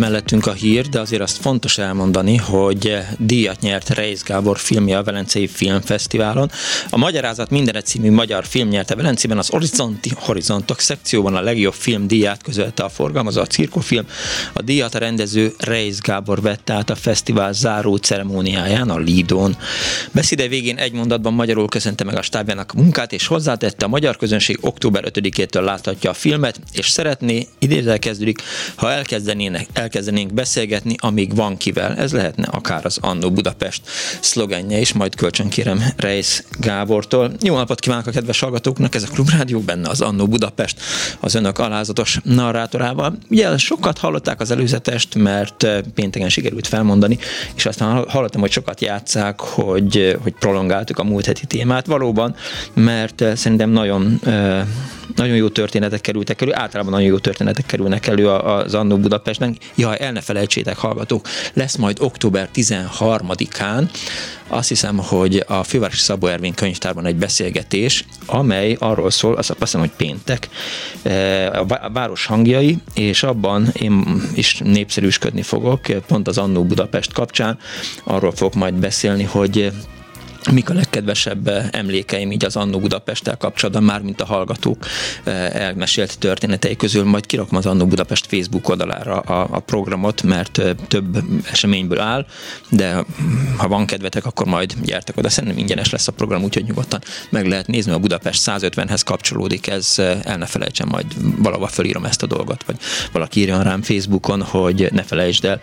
Mellettünk a hír, de azért azt fontos elmondani, hogy díjat nyert Reis Gábor filmje a Velencei Filmfesztiválon. A Magyarázat mindenet című magyar film nyerte Velencében az Horizonti Horizontok szekcióban a legjobb film díját közölte a forgalmazó a cirkofilm. A díjat a rendező Reis Gábor vette át a fesztivál záró ceremóniáján a Lidón. Beszéde végén egy mondatban magyarul köszönte meg a stábjának munkát, és hozzátette a magyar közönség október 5-től láthatja a filmet, és szeretné, idézel kezdődik, ha elkezdenének elkezdenénk beszélgetni, amíg van kivel. Ez lehetne akár az Annó Budapest szlogenje is, majd kölcsön kérem Reis Gábortól. Jó napot kívánok a kedves hallgatóknak, ez a Klubrádió, benne az Annó Budapest, az önök alázatos narrátorával. Ugye sokat hallották az előzetest, mert eh, pénteken sikerült felmondani, és aztán hallottam, hogy sokat játszák, hogy, hogy prolongáltuk a múlt heti témát. Valóban, mert eh, szerintem nagyon eh, nagyon jó történetek kerültek elő, általában nagyon jó történetek kerülnek elő az Annó Budapestnek. Jaj, el ne felejtsétek, hallgatók, lesz majd október 13-án, azt hiszem, hogy a Fővárosi Szabó Ervin könyvtárban egy beszélgetés, amely arról szól, azt hiszem, hogy péntek, e, a város hangjai, és abban én is népszerűsködni fogok, pont az Annó Budapest kapcsán, arról fogok majd beszélni, hogy mik a legkedvesebb eh, emlékeim így az Annó Budapesttel kapcsolatban, már mint a hallgatók eh, elmesélt történetei közül, majd kirakom az Annó Budapest Facebook oldalára a, a programot, mert eh, több eseményből áll, de ha van kedvetek, akkor majd gyertek oda, szerintem ingyenes lesz a program, úgyhogy nyugodtan meg lehet nézni, a Budapest 150-hez kapcsolódik, ez el ne felejtsen, majd valahova fölírom ezt a dolgot, vagy valaki írja rám Facebookon, hogy ne felejtsd el,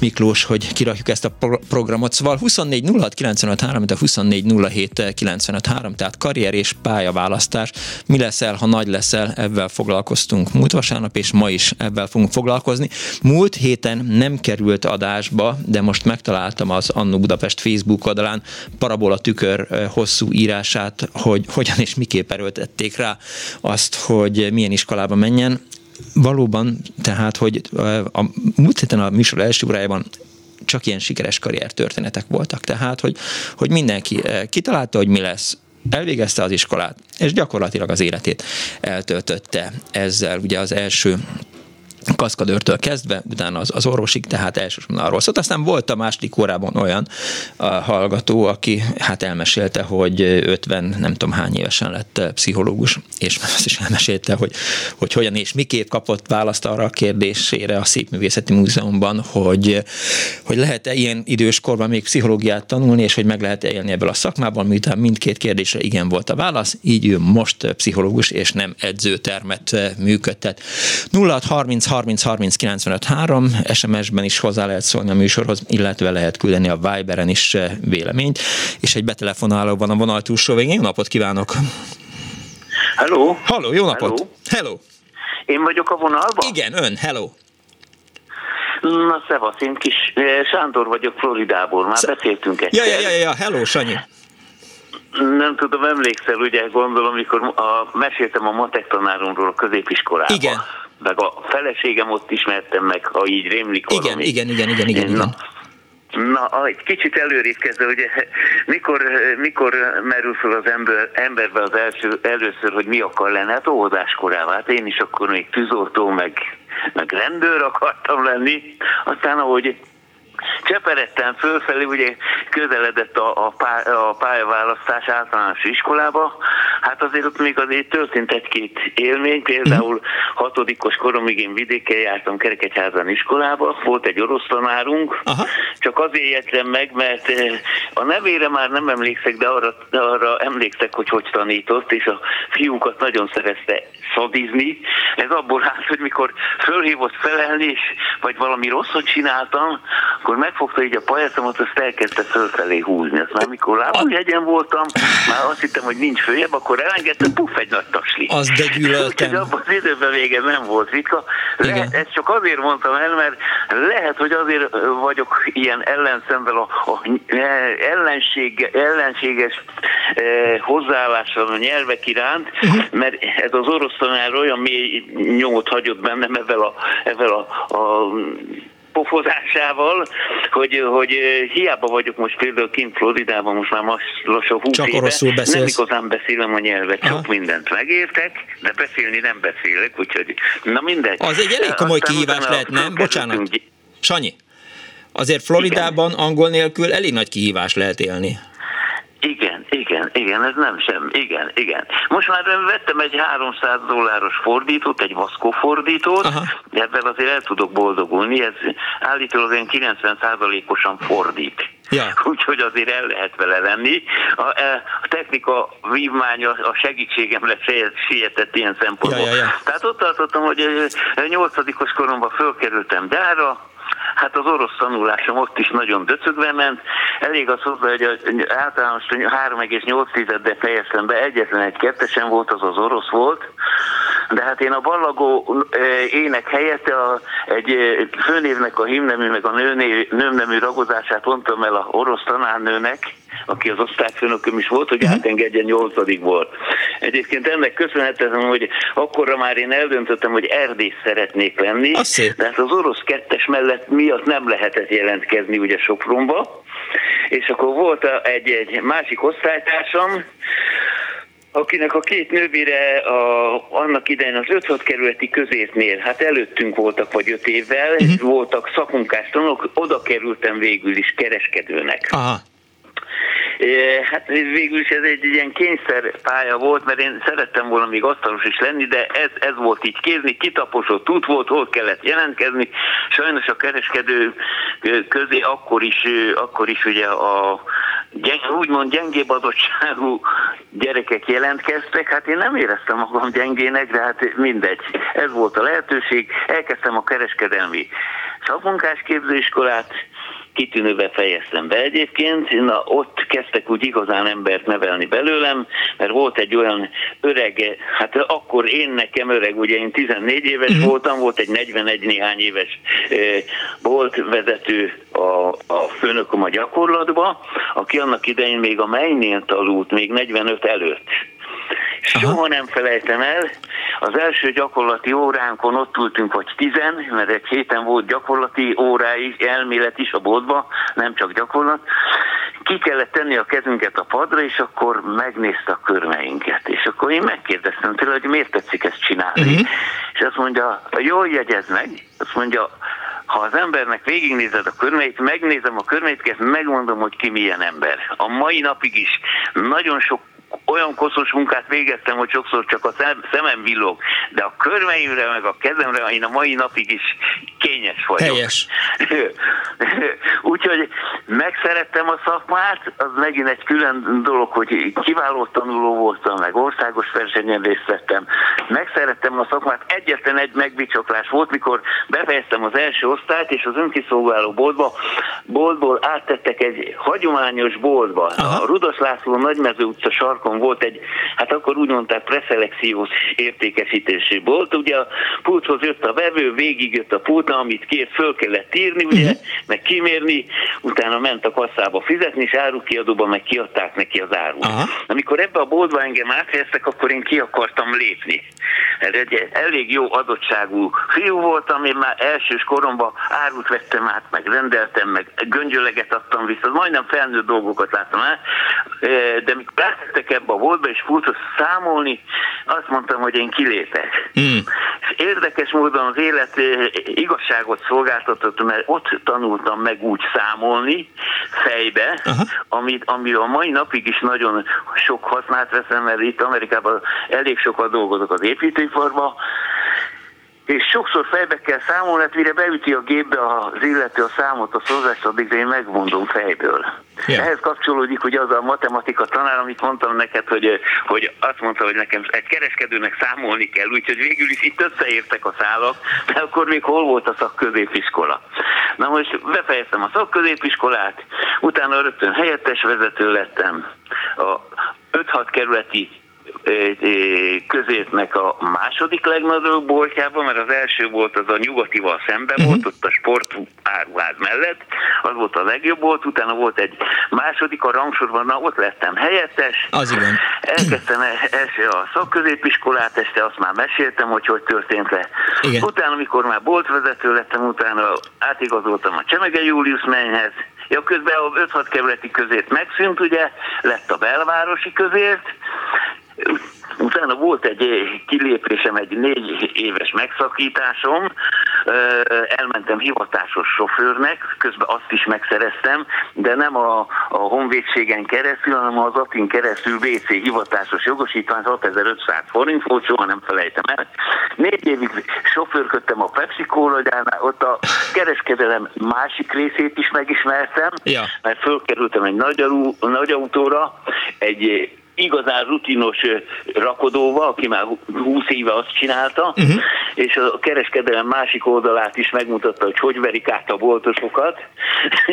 Miklós, hogy kirakjuk ezt a programot. Szóval 24 06 95 3, a 20 24 tehát karrier és pályaválasztás. Mi leszel, ha nagy leszel, ebben foglalkoztunk múlt vasárnap, és ma is ebben fogunk foglalkozni. Múlt héten nem került adásba, de most megtaláltam az Annu Budapest Facebook oldalán parabola tükör hosszú írását, hogy hogyan és miképp erőltették rá azt, hogy milyen iskolába menjen valóban, tehát, hogy a múlt héten a műsor első órájában csak ilyen sikeres karriertörténetek voltak. Tehát, hogy, hogy mindenki eh, kitalálta, hogy mi lesz, elvégezte az iskolát, és gyakorlatilag az életét eltöltötte ezzel. Ugye az első kaszkadőrtől kezdve, utána az, az orvosig, tehát elsősorban arról szólt. Aztán volt a második órában olyan a hallgató, aki hát elmesélte, hogy 50, nem tudom hány évesen lett pszichológus, és azt is elmesélte, hogy, hogy hogyan és miképp kapott választ arra a kérdésére a Szépművészeti Múzeumban, hogy, hogy lehet-e ilyen idős korban még pszichológiát tanulni, és hogy meg lehet-e élni ebből a szakmában, miután mindkét kérdésre igen volt a válasz, így ő most pszichológus, és nem edzőtermet működtet. 0630 30 30 95 3, SMS-ben is hozzá lehet szólni a műsorhoz, illetve lehet küldeni a Viberen is eh, véleményt, és egy betelefonáló van a vonal túlsó végén. Jó napot kívánok! Hello! Hello, jó napot! Hello! hello. Én vagyok a vonalban? Igen, ön, hello! Na, szevasz, én kis eh, Sándor vagyok Floridából, már Sz- beszéltünk egy. Ja, ja, ja, ja, hello, Sanyi! Nem tudom, emlékszel, ugye gondolom, amikor a, meséltem a matek tanáromról a középiskolában. Igen meg a feleségem ott ismertem meg, ha így rémlik valami. Igen, igen, igen, igen, igen, igen. Na, egy kicsit előrébb kezdve, ugye mikor, mikor merül fel az ember, emberbe az első, először, hogy mi akar lenni, hát óvodáskorában. Hát én is akkor még tűzoltó, meg, meg rendőr akartam lenni. Aztán ahogy cseperedtem fölfelé, ugye közeledett a, a, pá, a pályaválasztás általános iskolába, Hát azért ott még azért történt egy-két élmény, például uh-huh. hatodikos koromig én vidéken jártam Kerekegyházan iskolába, volt egy orosz tanárunk, Aha. csak azért jöttem meg, mert a nevére már nem emlékszek, de arra, arra emlékszek, hogy hogy tanított, és a fiúkat nagyon szerezte szadizni. Ez abból állt, hogy mikor fölhívott felelni, és, vagy valami rosszat csináltam, akkor megfogta így a pajacomat, azt elkezdte fölfelé húzni. Azt már mikor lábújhegyen voltam, már azt hittem, hogy nincs följebb, akkor elengedte, puff, egy nagy tasli. Az de gyűlöltem. Úgyhogy abban az időben vége nem volt ritka. Lehet, ezt csak azért mondtam el, mert lehet, hogy azért vagyok ilyen ellenszemvel a, a ellenség, ellenséges eh, hozzáállással a nyelvek iránt, uh-huh. mert ez az orosz tanár olyan mély nyomot hagyott bennem ezzel a, ezzel a, a pofozásával, hogy, hogy hiába vagyok most például kint Floridában, most már lassan 20 Csak éve, nem igazán beszélem a nyelvet, Aha. sok mindent megértek, de beszélni nem beszélek, úgyhogy na mindegy. Az egy elég komoly Aztán kihívás lehet, nem? Bocsánat. Sanyi, azért Floridában Igen. angol nélkül elég nagy kihívás lehet élni. Igen, igen, igen, ez nem sem, igen, igen. Most már vettem egy 300 dolláros fordítót, egy Vasco fordítót, Aha. ebben azért el tudok boldogulni, ez állítólag olyan 90%-osan fordít. Ja. Úgyhogy azért el lehet vele lenni. A, e, a technika vívmánya a segítségemre sietett ilyen szempontból. Ja, ja, ja. Tehát ott tartottam, hogy nyolcadikos koromban fölkerültem Dára, Hát az orosz tanulásom ott is nagyon döcögve ment. Elég az hozzá, hogy általános 3,8-de fejeztem be, egyetlen egy kettesen volt, az az orosz volt. De hát én a ballagó ének helyett a, egy főnévnek a himnemű, meg a nőné, nőmnemű ragozását mondtam el a orosz tanárnőnek, aki az osztályfőnököm is volt, hogy uh-huh. átengedjen nyolcadik volt. Egyébként ennek köszönhetem, hogy akkorra már én eldöntöttem, hogy erdész szeretnék lenni, de hát az orosz kettes mellett miatt nem lehetett jelentkezni ugye Sopronba, és akkor volt egy, egy másik osztálytársam, akinek a két nővére a, annak idején az 5 kerületi középnél, hát előttünk voltak vagy öt évvel, uh-huh. voltak szakmunkás tanok, oda kerültem végül is kereskedőnek. Aha. Hát végül is ez egy ilyen kényszerpálya volt, mert én szerettem volna még asztalos is lenni, de ez, ez volt így kézni, kitaposott út volt, hol kellett jelentkezni. Sajnos a kereskedő közé akkor is, akkor is ugye a gyeng, úgymond gyengébb adottságú gyerekek jelentkeztek, hát én nem éreztem magam gyengének, de hát mindegy. Ez volt a lehetőség. Elkezdtem a kereskedelmi szakmunkás képzőiskolát, kitűnőbe fejeztem be egyébként. Na, ott kezdtek úgy igazán embert nevelni belőlem, mert volt egy olyan öreg, hát akkor én nekem öreg, ugye én 14 éves uh-huh. voltam, volt egy 41 néhány éves volt vezető a, a főnököm a gyakorlatba, aki annak idején még a Meinél tanult, még 45 előtt. Aha. Soha nem felejtem el, az első gyakorlati óránkon ott ültünk, vagy tizen, mert egy héten volt gyakorlati óráig, elmélet is a boltba, nem csak gyakorlat. Ki kellett tenni a kezünket a padra, és akkor megnézte a körmeinket. És akkor én megkérdeztem tőle, hogy miért tetszik ezt csinálni. Uh-huh. És azt mondja, jól jegyez meg, azt mondja, ha az embernek végignézed a körmeit, megnézem a körmeit, megmondom, hogy ki milyen ember. A mai napig is nagyon sok olyan koszos munkát végeztem, hogy sokszor csak a szemem villog, de a körmeimre, meg a kezemre én a mai napig is kényes vagyok. Helyes. Úgyhogy megszerettem a szakmát, az megint egy külön dolog, hogy kiváló tanuló voltam, meg országos versenyen részt vettem. Megszerettem a szakmát, egyetlen egy megbicsoklás volt, mikor befejeztem az első osztályt, és az önkiszolgáló boltba, boltból áttettek egy hagyományos boltba. Aha. A Rudas László Nagymező utca sarkon volt egy, hát akkor úgy mondták, preszelekciós értékesítési bolt. Ugye a pulthoz jött a vevő, végig jött a pultna, amit kért, föl kellett írni, ugye, uh-huh. meg kimérni, utána ment a kasszába fizetni, és árukiadóba meg kiadták neki az árut. Uh-huh. Amikor ebbe a boltba engem áthelyeztek, akkor én ki akartam lépni. Egy elég jó adottságú fiú voltam, én már elsős koromban árut vettem át, meg rendeltem, meg göngyöleget adtam vissza, majdnem felnőtt dolgokat láttam el, de mikor áttettek ebbe a boltba, és furcsa számolni, azt mondtam, hogy én kilépek. Mm. És érdekes módon az élet igazságot szolgáltatott, mert ott tanultam meg úgy számolni, fejbe, Aha. amit, ami a mai napig is nagyon sok hasznát veszem, mert itt Amerikában elég sokat dolgozok az építőiparban, és sokszor fejbe kell számolni, hát mire beüti a gépbe az illető a számot, a szózást, addig én megmondom fejből. Yeah. Ehhez kapcsolódik hogy az a matematika tanár, amit mondtam neked, hogy, hogy azt mondta, hogy nekem egy kereskedőnek számolni kell, úgyhogy végül is itt összeértek a szálak, de akkor még hol volt a szakközépiskola. Na most befejeztem a szakközépiskolát, utána rögtön helyettes vezető lettem, a 5-6 kerületi közértnek a második legnagyobb boltjában, mert az első volt az a nyugatival szembe uh-huh. volt, ott a sportáruház mellett, az volt a legjobb volt, utána volt egy második a rangsorban, na ott lettem helyettes. Az igen. Elkezdtem e- első a szakközépiskolát, este azt már meséltem, hogy hogy történt le. Igen. Utána, amikor már boltvezető lettem, utána átigazoltam a Csemege Julius mennyhez, Ja, közben a 5-6 kerületi közért megszűnt, ugye, lett a belvárosi közért, Utána volt egy kilépésem, egy négy éves megszakításom, elmentem hivatásos sofőrnek, közben azt is megszereztem, de nem a, a honvédségen keresztül, hanem az ATIN keresztül WC hivatásos jogosítvány 6500 forint volt, soha nem felejtem el. Négy évig sofőrködtem a Pepsi kóladjánál, ott a kereskedelem másik részét is megismertem, ja. mert fölkerültem egy nagy, nagy autóra, egy igazán rutinos rakodóval, aki már 20 éve azt csinálta, uh-huh. és a kereskedelem másik oldalát is megmutatta, hogy hogy verik át a boltosokat.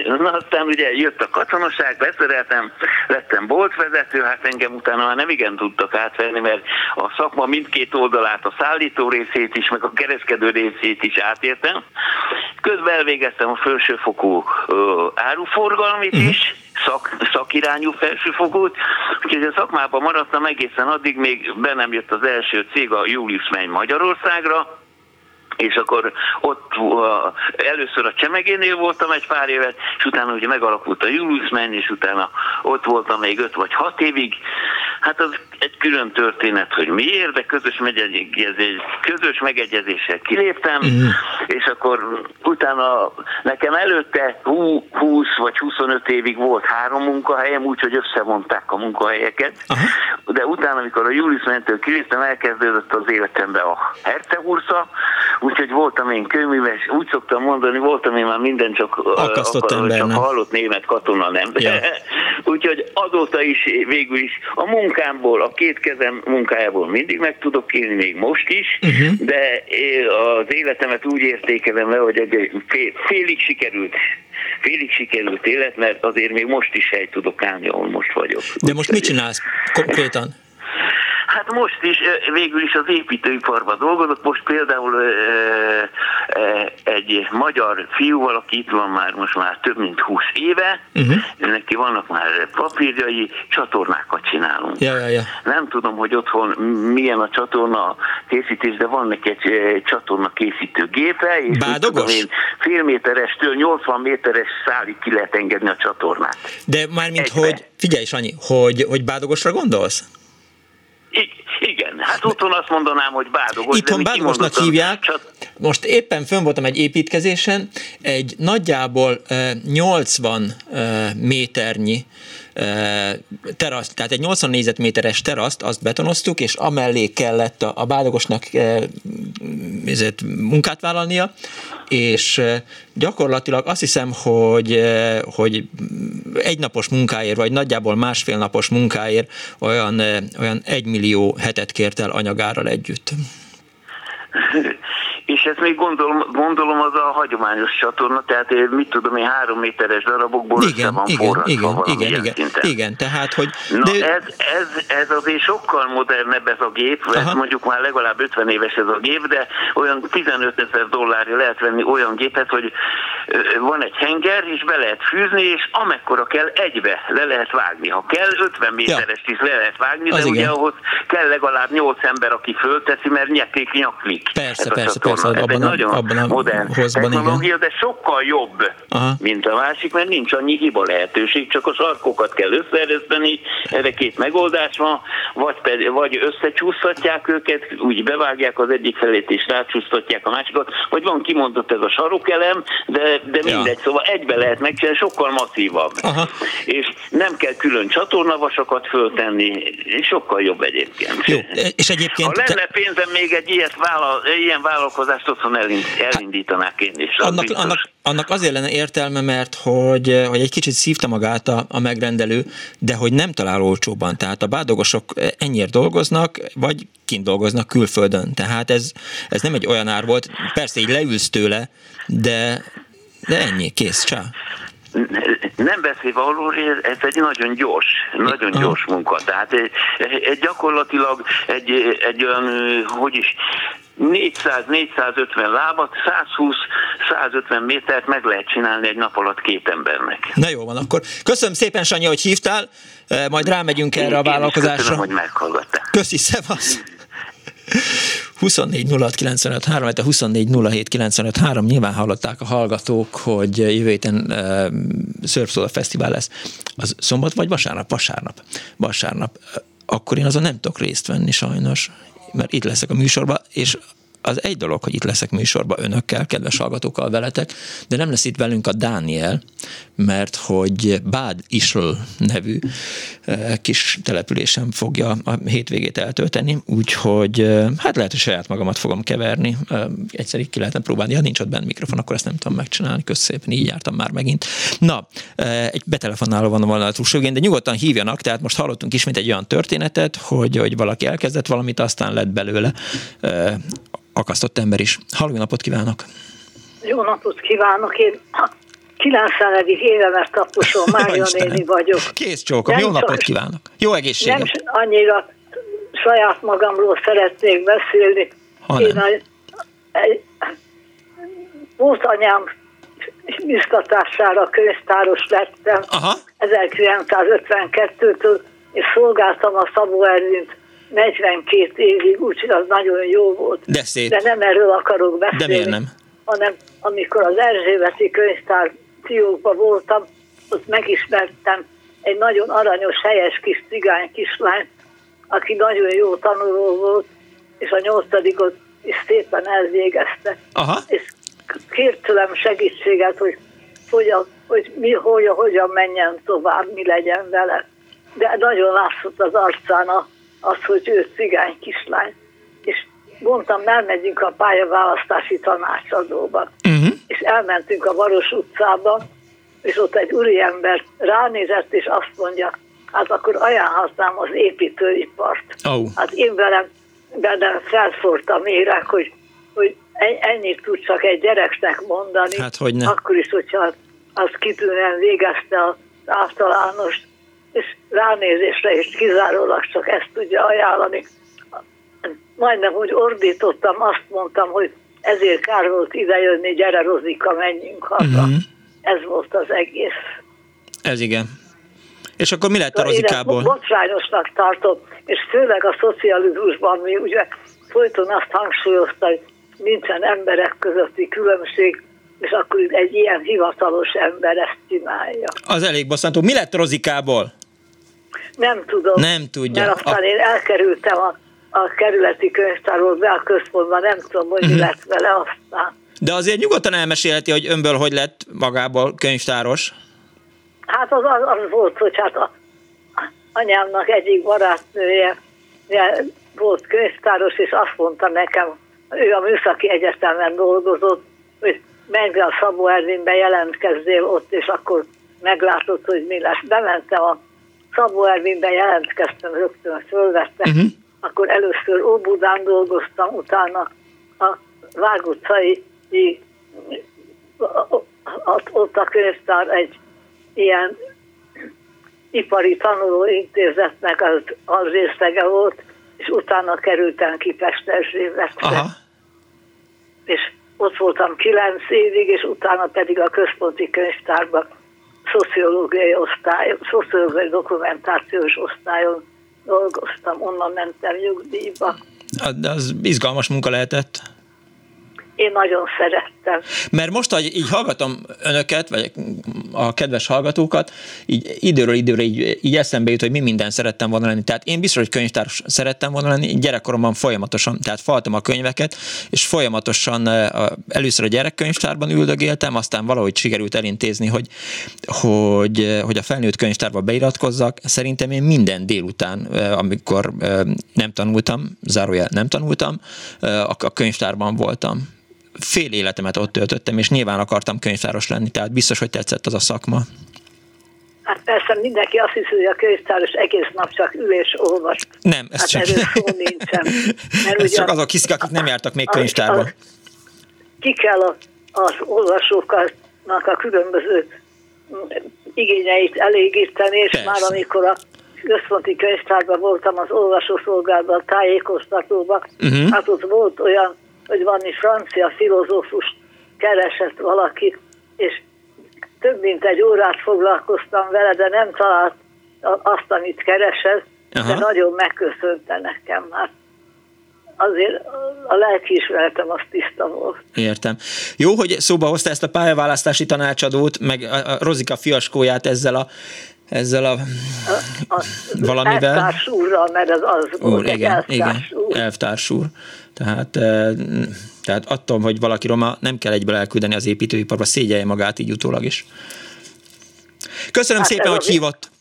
Na aztán ugye jött a katonaság, beszereltem, lettem boltvezető, hát engem utána már nem igen tudtak átvenni, mert a szakma mindkét oldalát, a szállító részét is, meg a kereskedő részét is átértem. Közben elvégeztem a felsőfokú áruforgalmit uh-huh. is, szak, szakirányú felsőfokút, úgyhogy a szakmában maradtam egészen addig, még be nem jött az első cég, a Julius Menny Magyarországra, és akkor ott uh, először a Csemegénél voltam egy pár évet, és utána ugye megalakult a Julius Menny, és utána ott voltam még öt vagy hat évig. Hát az egy külön történet, hogy miért, de közös, megegyezés, közös megegyezéssel kiléptem, mm. és akkor utána nekem előtte 20 vagy 25 évig volt három munkahelyem, úgyhogy összevonták a munkahelyeket, Aha. de utána, amikor a Julius mentől kiléptem, elkezdődött az életembe a Hercegursza, úgyhogy voltam én kőműves, úgy szoktam mondani, voltam én már minden csak, Akasztott akar, ember, csak hallott német katona, nem? Ja. úgyhogy azóta is végül is a munkámból, a két kezem munkájából mindig meg tudok élni, még most is, uh-huh. de az életemet úgy értékelem le, hogy egy fél, félig sikerült félig sikerült élet, mert azért még most is hely tudok állni, ahol most vagyok. De most mit csinálsz konkrétan? Hát most is végül is az építőiparban dolgozok. Most például egy magyar fiúval, aki itt van már most már több mint 20 éve, uh-huh. neki vannak már papírjai, csatornákat csinálunk. Ja, ja, ja. Nem tudom, hogy otthon milyen a csatorna készítés, de van neki egy csatorna készítő gépe, és Bádogos? Én, fél méterestől 80 méteres szálig ki lehet engedni a csatornát. De mármint, Egybe. hogy figyelj, Sanyi, hogy, hogy bádogosra gondolsz? Igen, hát otthon azt mondanám, hogy bádogos. Itthon bádogosnak hívják. Csak... Most éppen fönn voltam egy építkezésen, egy nagyjából 80 méternyi terasz, tehát egy 80 négyzetméteres teraszt, azt betonoztuk, és amellé kellett a, a bádogosnak ezért munkát vállalnia, és gyakorlatilag azt hiszem, hogy, hogy egy napos munkáért, vagy nagyjából másfél napos munkáért olyan, olyan egy millió hetet kért el anyagárral együtt. És ezt még gondolom, gondolom az a hagyományos csatorna, tehát mit tudom én, három méteres darabokból igen, össze van igen, igen, igen, igen, szinten. igen, tehát hogy... Na de... ez, ez, ez azért sokkal modernebb ez a gép, ez mondjuk már legalább 50 éves ez a gép, de olyan 15 ezer dollárja lehet venni olyan gépet, hogy van egy henger, és be lehet fűzni, és amekkora kell, egybe le lehet vágni. Ha kell, 50 méterest ja. is le lehet vágni, de az ugye igen. ahhoz kell legalább 8 ember, aki fölteszi, mert nyeklik, nyaklik. Persze, persze, persze, abban, egy a, nagyon abban a modern hozban, technológia, igen. de sokkal jobb, Aha. mint a másik, mert nincs annyi hiba lehetőség, csak a sarkokat kell összeereszteni, erre két megoldás van, vagy, pedig, vagy összecsúsztatják őket, úgy bevágják az egyik felét és rácsúsztatják a másikat, vagy van kimondott ez a sarokelem, de, de Ja. mindegy, szóval egybe lehet megcsinálni, sokkal masszívabb. Aha. És nem kell külön csatornavasokat föltenni, sokkal jobb egyébként. Jó, és egyébként... Ha lenne pénzem még egy ilyet vállal, ilyen vállalkozást otthon elind, elindítanák én is. az annak, biztos. annak, annak azért lenne értelme, mert hogy, hogy egy kicsit szívta magát a, a megrendelő, de hogy nem talál olcsóban. Tehát a bádogosok ennyiért dolgoznak, vagy kint dolgoznak külföldön. Tehát ez, ez nem egy olyan ár volt. Persze így leülsz tőle, de, de ennyi, kész, csá. Nem beszélve arról, ez- egy nagyon gyors, nagyon gyors munka. Tehát egy, egy gyakorlatilag egy, egy olyan, ö, hogy is, 400-450 lábat, 120-150 métert meg lehet csinálni egy nap alatt két embernek. Na jó van, akkor köszönöm szépen, Sanyi, hogy hívtál, Eh, majd rámegyünk erre a Én vállalkozásra. Köszönöm, hogy meghallgatták. Köszi, szevasz! 24 06 95 3, 24 07 95 3, nyilván hallották a hallgatók, hogy jövő héten uh, Surf Fesztivál lesz. Az szombat vagy vasárnap? Vasárnap. Vasárnap. Akkor én azon nem tudok részt venni sajnos, mert itt leszek a műsorban, és az egy dolog, hogy itt leszek műsorban önökkel, kedves hallgatókkal veletek, de nem lesz itt velünk a Dániel, mert hogy Bád Isl nevű eh, kis településen fogja a hétvégét eltölteni, úgyhogy eh, hát lehet, hogy saját magamat fogom keverni. Eh, Egyszer így ki lehetne próbálni. Ha nincs ott benne mikrofon, akkor ezt nem tudom megcsinálni. Köszönöm szépen, így jártam már megint. Na, egy betelefonáló van volna a túlsó végén, de nyugodtan hívjanak, tehát most hallottunk ismét egy olyan történetet, hogy, hogy valaki elkezdett valamit, aztán lett belőle akasztott ember is. Halló, napot kívánok! Jó napot kívánok! Én a 90. évemet taposom, Mária néni vagyok. Kész csókom, Nem jó napot kívánok! Jó Nem egészséget! s- annyira saját magamról szeretnék beszélni. Ha Én nem. a, egy, volt anyám biztatására könyvtáros lettem Aha, 1952-től, és szolgáltam a Szabó Ervint 42 évig, úgyhogy az nagyon jó volt. de szép. De nem erről akarok beszélni. De miért nem? hanem amikor az Erzsébeti könyvtár fiókban voltam, ott megismertem egy nagyon aranyos, helyes kis cigány kislányt, aki nagyon jó tanuló volt, és a nyolcadikot is szépen elvégezte. Aha, És kért tőlem segítséget, hogy, hogy, a, hogy mi, hogy, hogyan menjen tovább, mi legyen vele. De nagyon látszott az arcán a- az, hogy ő cigány kislány. És mondtam, elmegyünk a pályaválasztási tanácsadóba. uh-huh. És elmentünk a Varos utcába, és ott egy úriember ránézett, és azt mondja, hát akkor ajánlhatnám az építőipart. Ó, Hát én velem, velem felszórt a méreg, hogy, hogy en- ennyit tud csak egy gyereknek mondani. Hát, hogy ne. Akkor is, hogyha az kitűnően végezte az általános, és ránézésre is kizárólag csak ezt tudja ajánlani. Majdnem úgy ordítottam, azt mondtam, hogy ezért kár volt idejönni, gyere Rozika, menjünk haza. Mhm. Ez volt az egész. ez igen. És akkor mi lett a Én rozikából? botrányosnak tartom, és főleg a szocializmusban mi ugye folyton azt hangsúlyozta, hogy nincsen emberek közötti különbség, és akkor egy ilyen hivatalos ember ezt csinálja. Az elég bosszantó. Mi lett rozikából? Nem tudom. Nem tudja. Mert aztán A- én elkerültem a, a kerületi könyvtárból be a központba, nem tudom, hogy Mhm. mi lett vele aztán. De azért nyugodtan elmesélheti, hogy önből hogy lett magából könyvtáros. Hát az, az, az volt, hogy hát a, anyámnak egyik barátnője volt könyvtáros, és azt mondta nekem, ő a Műszaki Egyetemen dolgozott, hogy menj be a Szabó Ervinbe, jelentkezzél ott, és akkor meglátod, hogy mi lesz. Bementem a Szabó Ervinbe, jelentkeztem, rögtön fölvettek, Mhm. akkor először Óbudán dolgoztam, utána a Vág utcai ott, a könyvtár egy ilyen ipari tanulóintézetnek az, az részlege volt, és utána kerültem ki Pesterzsébetre. És ott voltam kilenc évig, és utána pedig a központi könyvtárban szociológiai osztály, szociológiai dokumentációs osztályon dolgoztam, onnan mentem nyugdíjba. Az izgalmas munka lehetett. Én nagyon szerettem. Mert most, hogy így hallgatom önöket, vagy a kedves hallgatókat, így időről időre így, így eszembe jut, hogy mi minden szerettem volna lenni. Tehát én biztos, hogy könyvtáros szerettem volna lenni, gyerekkoromban folyamatosan, tehát faltam a könyveket, és folyamatosan először a gyerekkönyvtárban üldögéltem, aztán valahogy sikerült elintézni, hogy, hogy, hogy a felnőtt könyvtárba beiratkozzak. Szerintem én minden délután, amikor nem tanultam, zárójel nem tanultam, a könyvtárban voltam fél életemet ott töltöttem, és nyilván akartam könyvtáros lenni, tehát biztos, hogy tetszett az a szakma. Hát persze mindenki azt hiszi, hogy a könyvtáros egész nap csak ül és olvas. Nem, ez hát csak... szó nincsen. Mert ez csak azok hiszik, akik nem jártak még könyvtárba. ki kell a, az olvasóknak a különböző igényeit elégíteni, és persze. már amikor a központi könyvtárban voltam az olvasószolgálatban, tájékoztatóban, uh-huh. hát ott volt olyan hogy valami francia filozófus keresett valaki, és több mint egy órát foglalkoztam vele, de nem talált azt, amit keresett, Aha. de nagyon megköszönte nekem. Hát azért a lelkiismeretem az tiszta volt. Értem. Jó, hogy szóba hozta ezt a pályaválasztási tanácsadót, meg a Rozika fiaskóját ezzel a ezzel a, a, a valamivel. Elvtárs úrral, mert ez az úr, volt, igen, elvtárs igen, úr. elvtárs úr. Tehát, tehát attól, hogy valaki roma, nem kell egyből elküldeni az építőiparba, szégyelje magát így utólag is. Köszönöm hát szépen, hogy hívott.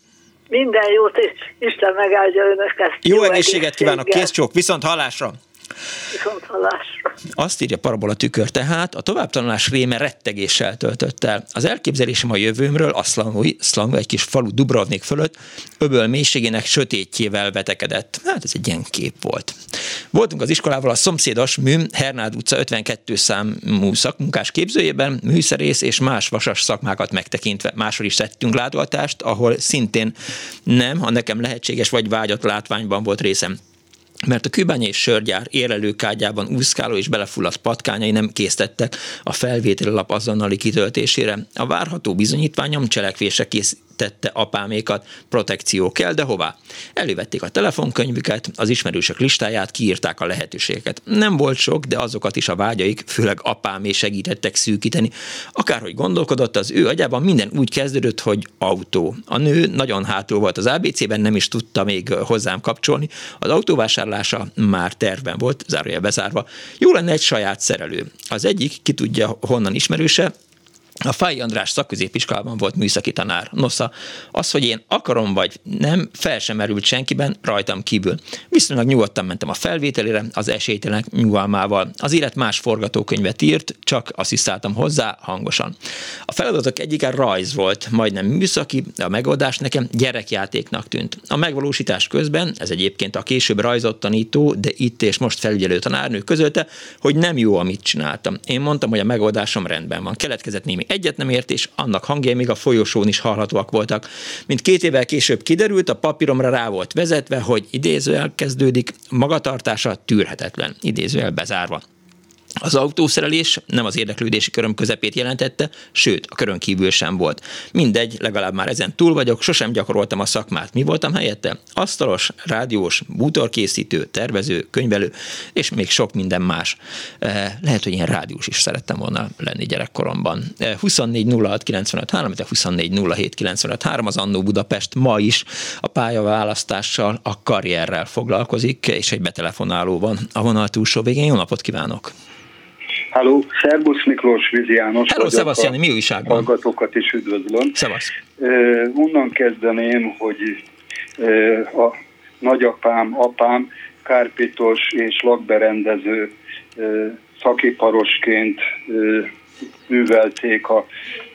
Minden jót, és Isten megáldja önöket. Jó, jó egészséget kívánok, kész csók, viszont hallásra! Viszont hallásra. Azt írja Parabola tükör, tehát a továbbtanulás réme rettegéssel töltött el. Az elképzelésem a jövőmről a Szlangui, Szlangui egy kis falu Dubrovnik fölött, öböl mélységének sötétjével vetekedett. Hát ez egy ilyen kép volt. Voltunk az iskolával a szomszédos mű Hernád utca 52 számú szakmunkás képzőjében, műszerész és más vasas szakmákat megtekintve. Máshol is tettünk látogatást, ahol szintén nem, ha nekem lehetséges vagy vágyott látványban volt részem mert a kübány és sörgyár érelőkágyában úszkáló és belefulladt patkányai nem késztettek a felvételi lap azonnali kitöltésére. A várható bizonyítványom cselekvése kész, tette apámékat, protekció kell, de hová? Elővették a telefonkönyvüket, az ismerősök listáját, kiírták a lehetőségeket. Nem volt sok, de azokat is a vágyaik, főleg apámé segítettek szűkíteni. Akárhogy gondolkodott, az ő agyában minden úgy kezdődött, hogy autó. A nő nagyon hátul volt az ABC-ben, nem is tudta még hozzám kapcsolni. Az autóvásárlása már tervben volt, zárója bezárva. Jó lenne egy saját szerelő. Az egyik, ki tudja honnan ismerőse, a Fáj András szakközépiskolában volt műszaki tanár. Nosza, az, hogy én akarom vagy nem, fel sem merült senkiben, rajtam kívül. Viszonylag nyugodtan mentem a felvételére, az esélytelenek nyugalmával. Az élet más forgatókönyvet írt, csak asszisztáltam hozzá hangosan. A feladatok egyike rajz volt, majdnem műszaki, de a megoldás nekem gyerekjátéknak tűnt. A megvalósítás közben, ez egyébként a később rajzott tanító, de itt és most felügyelő tanárnő közölte, hogy nem jó, amit csináltam. Én mondtam, hogy a megoldásom rendben van. Keletkezett némi egyet nem ért, és annak hangjai még a folyosón is hallhatóak voltak. Mint két évvel később kiderült, a papíromra rá volt vezetve, hogy idézőel kezdődik, magatartása tűrhetetlen, idézőel bezárva. Az autószerelés nem az érdeklődési köröm közepét jelentette, sőt, a körön kívül sem volt. Mindegy, legalább már ezen túl vagyok, sosem gyakoroltam a szakmát. Mi voltam helyette? Asztalos, rádiós, bútorkészítő, tervező, könyvelő, és még sok minden más. Eh, lehet, hogy ilyen rádiós is szerettem volna lenni gyerekkoromban. 24 06 95 3, 24 07 95 3, az Annó Budapest ma is a pályaválasztással, a karrierrel foglalkozik, és egy betelefonáló van a vonal túlsó végén. Jó napot kívánok! Halló, Szerbusz Miklós Vizi János. Hello, Szevasz Jani, mi újságban? Hallgatókat is üdvözlöm. Szevasz. Uh, onnan kezdeném, hogy uh, a nagyapám, apám kárpitos és lakberendező uh, szakiparosként uh, művelték a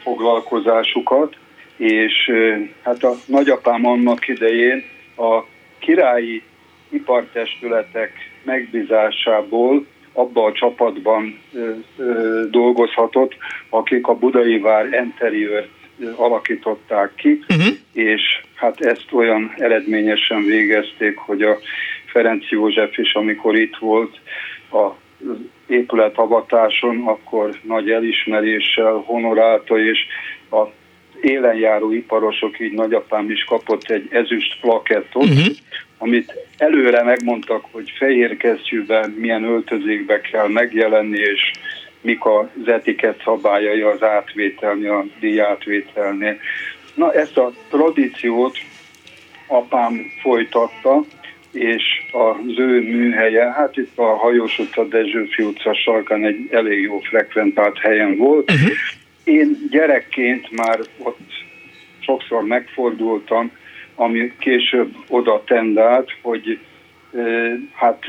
foglalkozásukat, és uh, hát a nagyapám annak idején a királyi ipartestületek megbízásából abba a csapatban dolgozhatott, akik a Budai Vár interiőrt alakították ki, uh-huh. és hát ezt olyan eredményesen végezték, hogy a Ferenc József is, amikor itt volt a épületavatáson, akkor nagy elismeréssel honorálta, és a élenjáró iparosok, így nagyapám is kapott egy ezüst plakettot, uh-huh amit előre megmondtak, hogy fehér kesztyűben milyen öltözékbe kell megjelenni, és mik az etikett szabályai az átvételnél, a díjátvételnél. Na ezt a tradíciót apám folytatta, és az ő műhelye, hát itt a Hajós utca, Dezsőfi utca sarkán egy elég jó frekventált helyen volt. Uh-huh. Én gyerekként már ott sokszor megfordultam, ami később oda tendált, hogy hát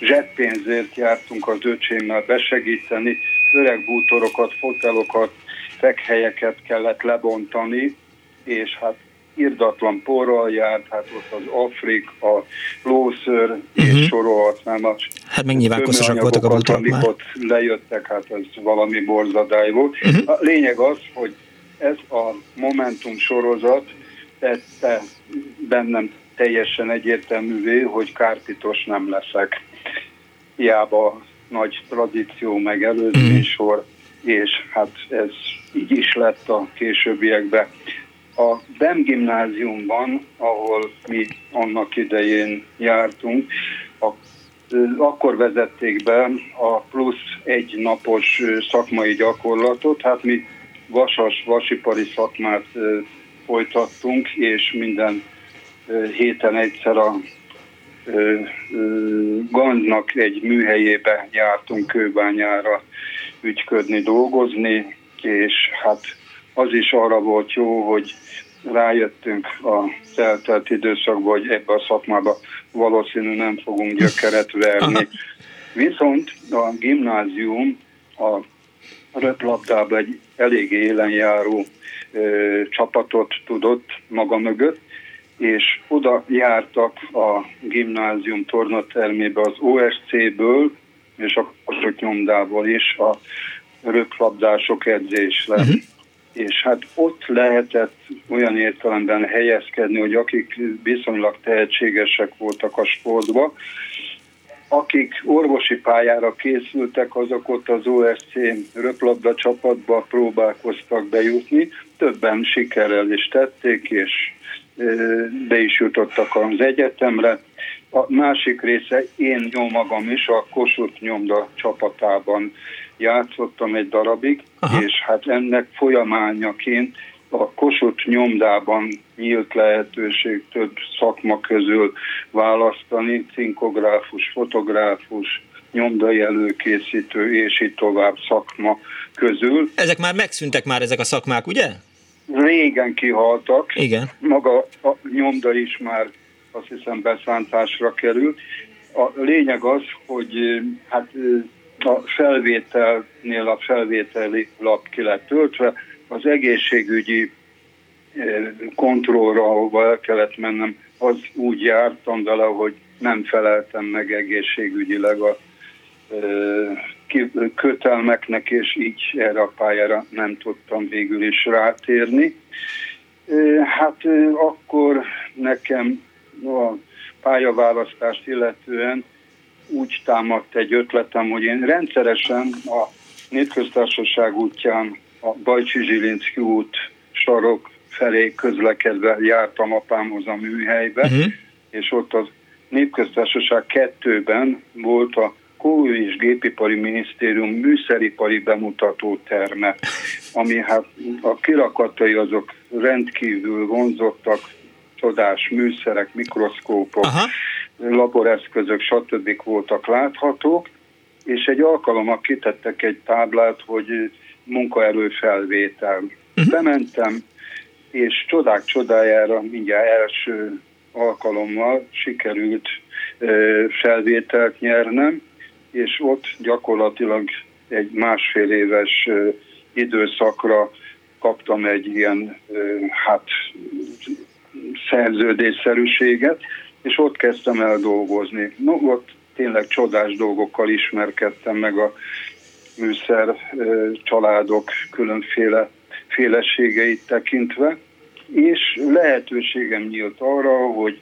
zseppénzért jártunk az öcsémmel besegíteni, öreg bútorokat, fotelokat, fekhelyeket kellett lebontani, és hát irdatlan porral járt, hát ott az Afrik, a lóször, uh-huh. és mhm. sorolhatnám a Hát meg nyilván koszosak voltak a bútorok amik már. ott lejöttek, hát ez valami borzadály volt. Uh-huh. A lényeg az, hogy ez a Momentum sorozat tette bennem teljesen egyértelművé, hogy kártitos nem leszek. Hiába nagy tradíció meg előzménysor, mm. és hát ez így is lett a későbbiekben. A BEM gimnáziumban, ahol mi annak idején jártunk, a, akkor vezették be a plusz egy napos szakmai gyakorlatot, hát mi vasas, vasipari szakmát folytattunk, és minden héten egyszer a Ganznak egy műhelyébe jártunk kőbányára ügyködni, dolgozni, és hát az is arra volt jó, hogy rájöttünk a eltelt időszakban, hogy ebbe a szakmába valószínű nem fogunk gyökeret verni. Viszont a gimnázium a röplabdába egy elég élenjáró ö, csapatot tudott maga mögött, és oda jártak a gimnázium tornatermébe az OSC-ből és a Kossuth nyomdából is a röplabdások edzésre. Uh-huh. És hát ott lehetett olyan értelemben helyezkedni, hogy akik viszonylag tehetségesek voltak a sportban, akik orvosi pályára készültek, azok ott az OSC röplabda csapatba próbálkoztak bejutni, többen sikerrel is tették, és be is jutottak az egyetemre. A másik része, én jó magam is a Kossuth nyomda csapatában játszottam egy darabig, Aha. és hát ennek folyamányaként a Kossuth nyomdában nyílt lehetőség több szakma közül választani, cinkográfus, fotográfus, nyomdai előkészítő és így tovább szakma közül. Ezek már megszűntek már ezek a szakmák, ugye? régen kihaltak. Igen. Maga a nyomda is már azt hiszem beszántásra került. A lényeg az, hogy hát a felvételnél a felvételi lap ki lett töltve, az egészségügyi kontrollra, ahova el kellett mennem, az úgy jártam vele, hogy nem feleltem meg egészségügyileg a kötelmeknek, és így erre a pályára nem tudtam végül is rátérni. Hát akkor nekem a pályaválasztást illetően úgy támadt egy ötletem, hogy én rendszeresen a Népköztársaság útján a Bajcsi Zsilinszki út sarok felé közlekedve jártam apámhoz a műhelybe, uh-huh. és ott az Népköztársaság kettőben volt a Kó és Gépipari Minisztérium műszeripari bemutató terme, ami hát a kirakatai azok rendkívül vonzottak, csodás műszerek, mikroszkópok, Aha. laboreszközök, stb. voltak láthatók, és egy alkalommal kitettek egy táblát, hogy munkaerőfelvétel. Uh-huh. Bementem, és csodák csodájára mindjárt első alkalommal sikerült felvételt nyernem, és ott gyakorlatilag egy másfél éves időszakra kaptam egy ilyen hát szerződésszerűséget, és ott kezdtem el dolgozni. No, ott tényleg csodás dolgokkal ismerkedtem meg a műszer családok különféle féleségeit tekintve, és lehetőségem nyílt arra, hogy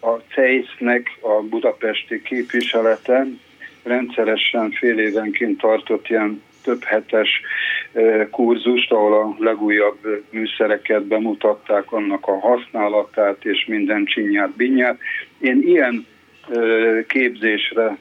a CEISZ-nek a budapesti képviselete rendszeresen fél évenként tartott ilyen több hetes kurzust, ahol a legújabb műszereket bemutatták, annak a használatát és minden csinyát, binyát. Én ilyen képzésre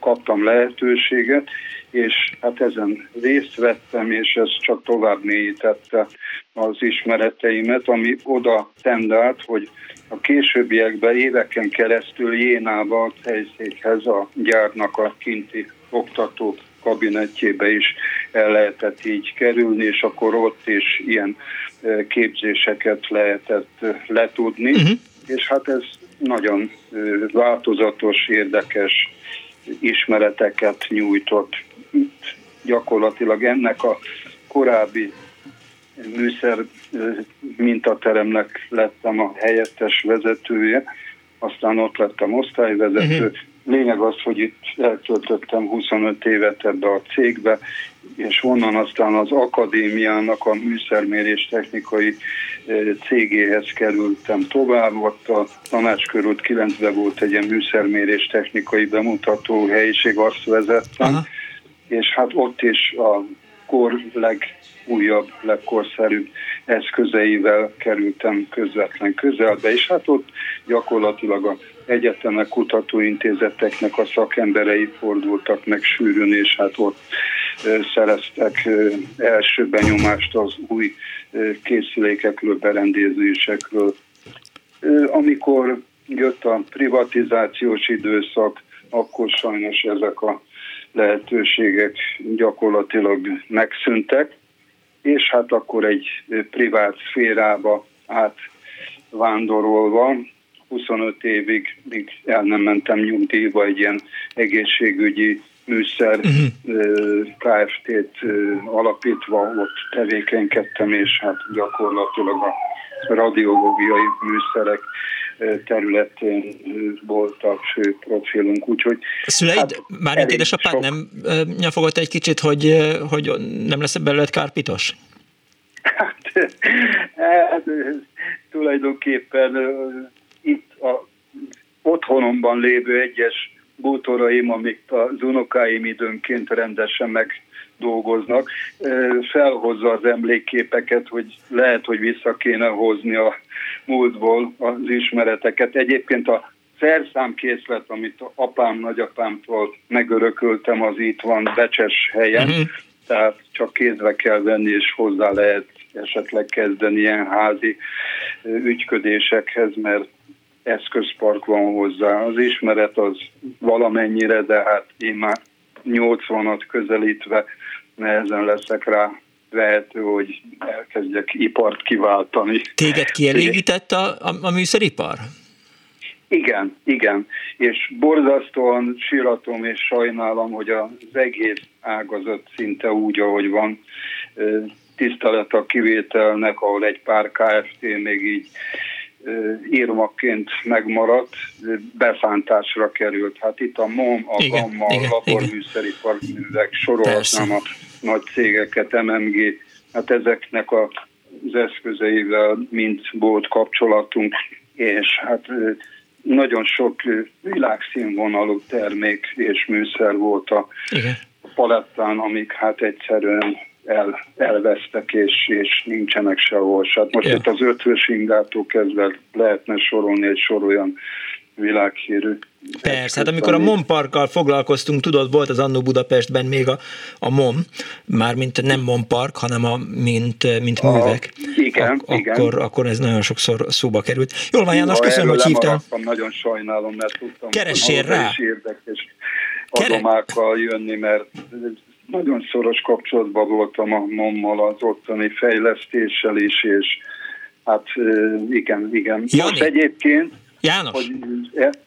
kaptam lehetőséget, és hát ezen részt vettem, és ez csak tovább mélyítette az ismereteimet, ami oda tendált, hogy a későbbiekben éveken keresztül Jénába a helyszékhez a gyárnak a kinti oktatók kabinetjébe is el lehetett így kerülni, és akkor ott is ilyen képzéseket lehetett letudni, uh-huh. és hát ez nagyon változatos, érdekes ismereteket nyújtott. Itt gyakorlatilag ennek a korábbi műszer mintateremnek lettem a helyettes vezetője, aztán ott lettem osztályvezető. Uh-huh. Lényeg az, hogy itt eltöltöttem 25 évet ebbe a cégbe, és onnan aztán az akadémiának a műszermérés technikai cégéhez kerültem tovább, ott a tanács körül 9-ben volt egy ilyen műszermérés technikai bemutató helyiség, azt vezettem, Aha. és hát ott is a kor legújabb, legkorszerűbb eszközeivel kerültem közvetlen közelbe, és hát ott gyakorlatilag a egyetemek, kutatóintézeteknek a szakemberei fordultak meg sűrűn, és hát ott szereztek első benyomást az új készülékekről, berendezésekről. Amikor jött a privatizációs időszak, akkor sajnos ezek a lehetőségek gyakorlatilag megszűntek, és hát akkor egy privát szférába átvándorolva 25 évig, míg el nem mentem nyugdíjba egy ilyen egészségügyi műszer uh-huh. Kft-t alapítva, ott tevékenykedtem, és hát gyakorlatilag a radiológiai műszerek területén volt a fő profilunk, úgyhogy... Szüleid, hát mármint édesapád sok... nem nyafogott egy kicsit, hogy, hogy nem lesz belőled kárpitos? Hát, hát tulajdonképpen a otthonomban lévő egyes bútoraim, amik az unokáim időnként rendesen meg dolgoznak, felhozza az emlékképeket, hogy lehet, hogy vissza kéne hozni a múltból az ismereteket. Egyébként a szerszámkészlet, amit apám, nagyapámtól megörököltem, az itt van Becses helyen, uh-huh. tehát csak kézbe kell venni, és hozzá lehet esetleg kezdeni ilyen házi ügyködésekhez, mert eszközpark van hozzá. Az ismeret az valamennyire, de hát én már 80-at közelítve nehezen leszek rá lehető, hogy elkezdjek ipart kiváltani. Téged kielégített a, a, a műszeripar? Igen, igen. És borzasztóan síratom és sajnálom, hogy az egész ágazat szinte úgy, ahogy van, tisztelet a kivételnek, ahol egy pár KFT még így írmaként megmaradt, beszántásra került. Hát itt a MOM, a igen, GAMMA, igen, a laborműszeripar művek, sorolhatnám a nagy cégeket, MMG, hát ezeknek a, az eszközeivel mind volt kapcsolatunk, és hát nagyon sok világszínvonalú termék és műszer volt a Igen. palettán, amik hát egyszerűen el, elvesztek, és, és nincsenek sehol. Hát most ja. itt az ötvös ingától kezdve lehetne sorolni egy sor olyan világhírű. Persze, hát amikor a MOM parkkal foglalkoztunk, tudod, volt az Annó Budapestben még a, a MOM, már mint nem MOM park, hanem a, mint, mint a, művek. Igen, Ak- igen. Akkor, akkor ez nagyon sokszor szóba került. Jól van, János, köszönöm, hogy hívtál. Nagyon sajnálom, mert tudtam, Keressél rá. Is érdekes adomákkal jönni, mert nagyon szoros kapcsolatban voltam a MOM-mal, az ottani fejlesztéssel is, és hát igen, igen. Jani. Most egyébként, János. hogy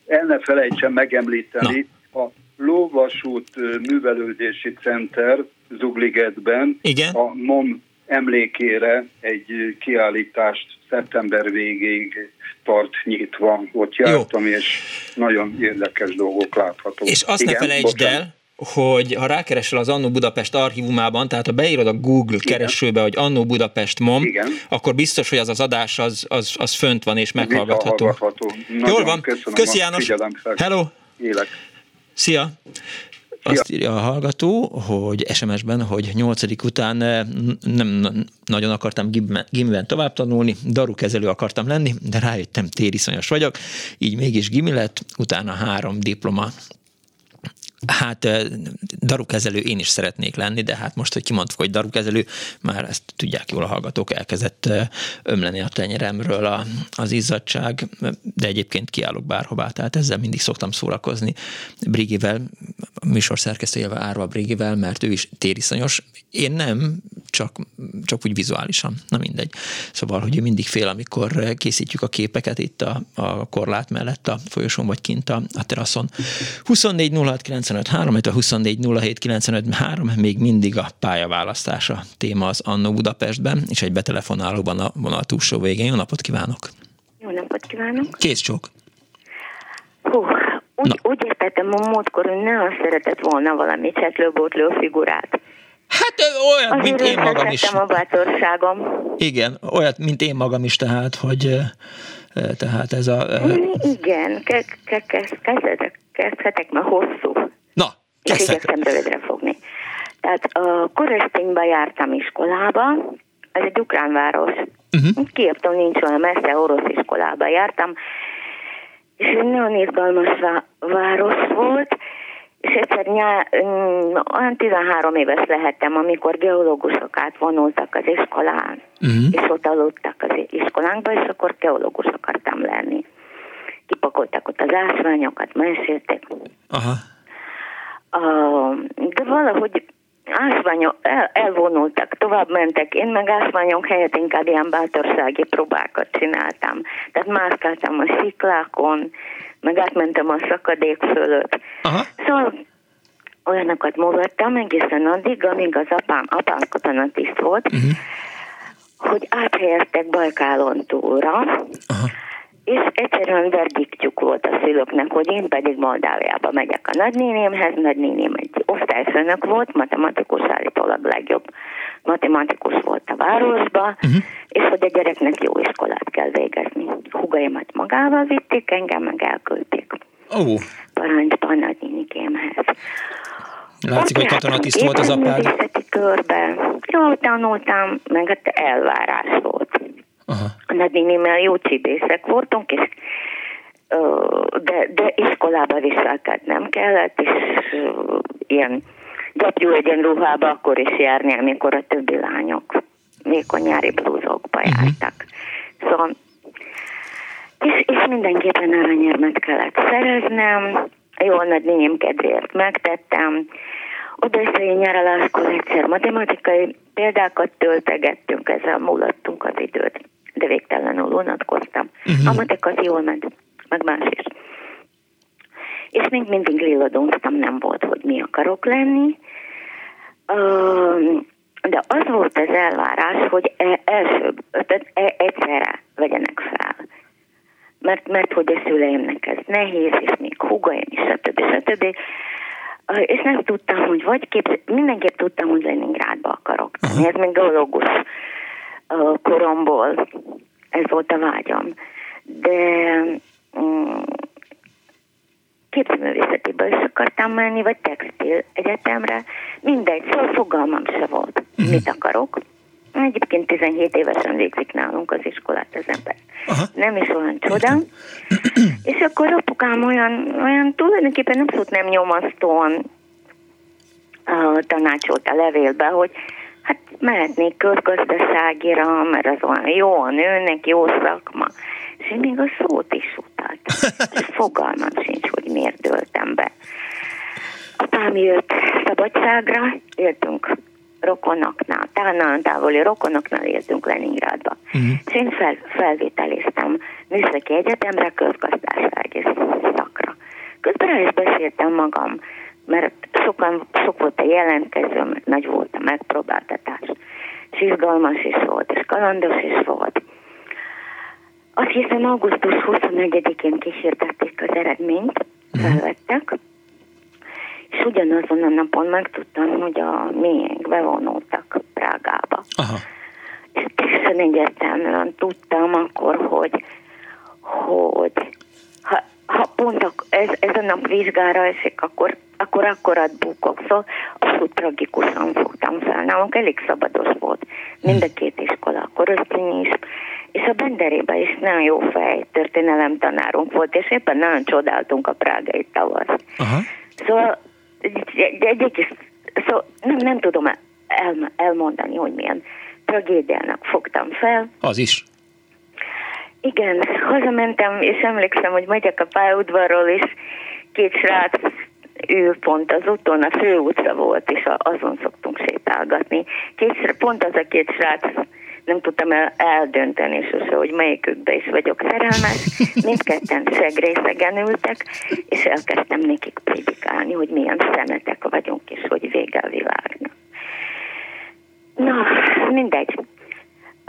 el ne felejtsem megemlíteni, Na. a Lóvasút Művelődési Center Zugligetben igen. a MOM emlékére egy kiállítást szeptember végéig tart nyitva. Ott jártam, Jó. és nagyon érdekes dolgok láthatók. És azt Igen, ne felejtsd bocsánat. el, hogy ha rákeresel az Annó Budapest archívumában, tehát ha beírod a Google Igen. keresőbe, hogy Annó Budapest MOM, Igen. akkor biztos, hogy az az adás az, az, az fönt van és meghallgatható. Jól van, köszönöm köszi János. Hello. Élek. Szia. Azt írja a hallgató, hogy SMS-ben, hogy nyolcadik után nem nagyon akartam gimiben tovább tanulni, darukezelő akartam lenni, de rájöttem, tériszonyos vagyok, így mégis gimi lett, utána három diploma Hát darukezelő én is szeretnék lenni, de hát most, hogy kimondtuk, hogy darukezelő, már ezt tudják jól a hallgatók, elkezdett ömleni a tenyeremről a, az izzadság, de egyébként kiállok bárhová, tehát ezzel mindig szoktam szórakozni Brigivel, műsorszerkesztőjével, Árva Brigivel, mert ő is tériszonyos. Én nem, csak, csak úgy vizuálisan, na mindegy. Szóval, hogy ő mindig fél, amikor készítjük a képeket itt a, a korlát mellett a folyosón, vagy kint a, a teraszon. 24 06 953, a 24 07 953, még mindig a pályaválasztása téma az Annó Budapestben, és egy betelefonálóban a vonal túlsó végén. Jó napot kívánok! Jó napot kívánok! Kész csók! Hú, úgy, úgy értettem a múltkor, hogy ne azt szeretett volna valami csetlőbótló figurát. Hát olyan, Azért mint én magam is. a bátorságom. Igen, olyat, mint én magam is, tehát, hogy tehát ez a... Igen, kezdhetek, kezdhetek, mert hosszú. Na. És igyekszem rövidre fogni. Tehát a Koresztényben jártam iskolába, ez egy ukrán város. Uh-huh. Kieptom, nincs olyan messze, orosz iskolába jártam, és egy nagyon izgalmas város volt, és egyszer nyár, mm, olyan 13 éves lehettem, amikor geológusok átvonultak az iskolán, uh-huh. és ott aludtak az iskolánkba, és akkor geológus akartam lenni. Kipakoltak ott az ásványokat, meséltek. Aha. De valahogy ásványok el, elvonultak, tovább mentek. Én meg ásványok helyett inkább ilyen bátorsági próbákat csináltam. Tehát mászkáltam a sziklákon, meg átmentem a szakadék fölött. Aha. Szóval olyanokat mutattam egészen addig, amíg az apám, apám katonatiszt volt, uh-huh. hogy áthelyeztek Bajkálon túlra, Aha. És egyszerűen verdiktjuk volt a szülőknek, hogy én pedig Moldáviába megyek a nagynénémhez, nagynéném egy osztályfőnök volt, matematikus állítólag legjobb matematikus volt a városba, uh-huh. és hogy a gyereknek jó iskolát kell végezni. Hugaimat magával vitték, engem meg elküldték. Oh. Parancsba a nagynénikémhez. Látszik, hogy katonatiszt volt az apád. körbe. Jól tanultam, meg hát elvárás volt. Aha. A nagynénimmel jó csibészek voltunk, és de, de iskolába viselkednem kellett, és ilyen gyapjú egyenruhába akkor is járni, amikor a többi lányok még a nyári blúzokba uh-huh. jártak. Szóval, és, és mindenképpen aranyérmet kellett szereznem, jó nagy lényem kedvéért megtettem. Oda is nyaraláskor egyszer matematikai példákat töltegettünk, ezzel mulattunk az időt, de végtelenül unatkoztam. Uh-huh. A matek az jól ment, meg más is. És még mindig lilladóztam, nem volt, hogy mi akarok lenni. De az volt az elvárás, hogy e, első, e, egyszerre vegyenek fel mert, mert hogy a szüleimnek ez nehéz, és még húgaim is, stb. stb. És nem tudtam, hogy vagy kép, mindenképp tudtam, hogy Leningrádba akarok tenni. Ez még koromból, ez volt a vágyam. De um, képzőművészetében is akartam menni, vagy textil egyetemre, mindegy, szóval fogalmam se volt, uh-huh. mit akarok. Egyébként 17 évesen végzik nálunk az iskolát az ember. Aha. Nem is olyan csoda. És akkor apukám olyan, olyan tulajdonképpen abszolút nem nyomasztóan uh, tanácsolt a levélbe, hogy hát mehetnék közgazdaságira, mert az olyan jó a nőnek, jó szakma. És én még a szót is utáltam. És fogalmam sincs, hogy miért döltem be. Apám jött szabadságra, éltünk rokonoknál, talán távoli rokonoknál éltünk Leningrádba. Uh-huh. És én fel, felvételiztem Műszaki Egyetemre, közgazdasági szakra. Közben el is beszéltem magam, mert sokan, sok volt a jelentkező, mert nagy volt a megpróbáltatás. És izgalmas is volt, és kalandos is volt. Azt hiszem augusztus 21-én kísértették az eredményt, mhm. felvettek, és ugyanazon a napon megtudtam, hogy a miénk bevonultak Prágába. Aha. És teljesen egyértelműen tudtam akkor, hogy, hogy ha, ha pont a, ez, ez a nap vizsgára esik, akkor, akkor akkorat bukok. Szóval abszolút tragikusan fogtam fel. Nálunk elég szabados volt. Mind a két iskola, akkor is, és a Benderébe is nagyon jó fej történelem tanárunk volt, és éppen nagyon csodáltunk a prágai tavasz. Aha. Szóval egy, egy egész, szó, nem, nem tudom el, elmondani, hogy milyen tragédiának fogtam fel. Az is. Igen, hazamentem, és emlékszem, hogy megyek a pályaudvarról, és két srác ő pont az úton, a főútra volt, és azon szoktunk sétálgatni. Két, pont az a két srác nem tudtam el, eldönteni sose, hogy melyikükbe is vagyok szerelmes. Mindketten segrészegen ültek, és elkezdtem nekik prédikálni, hogy milyen szemetek vagyunk, és hogy vége a világnak. Na, mindegy.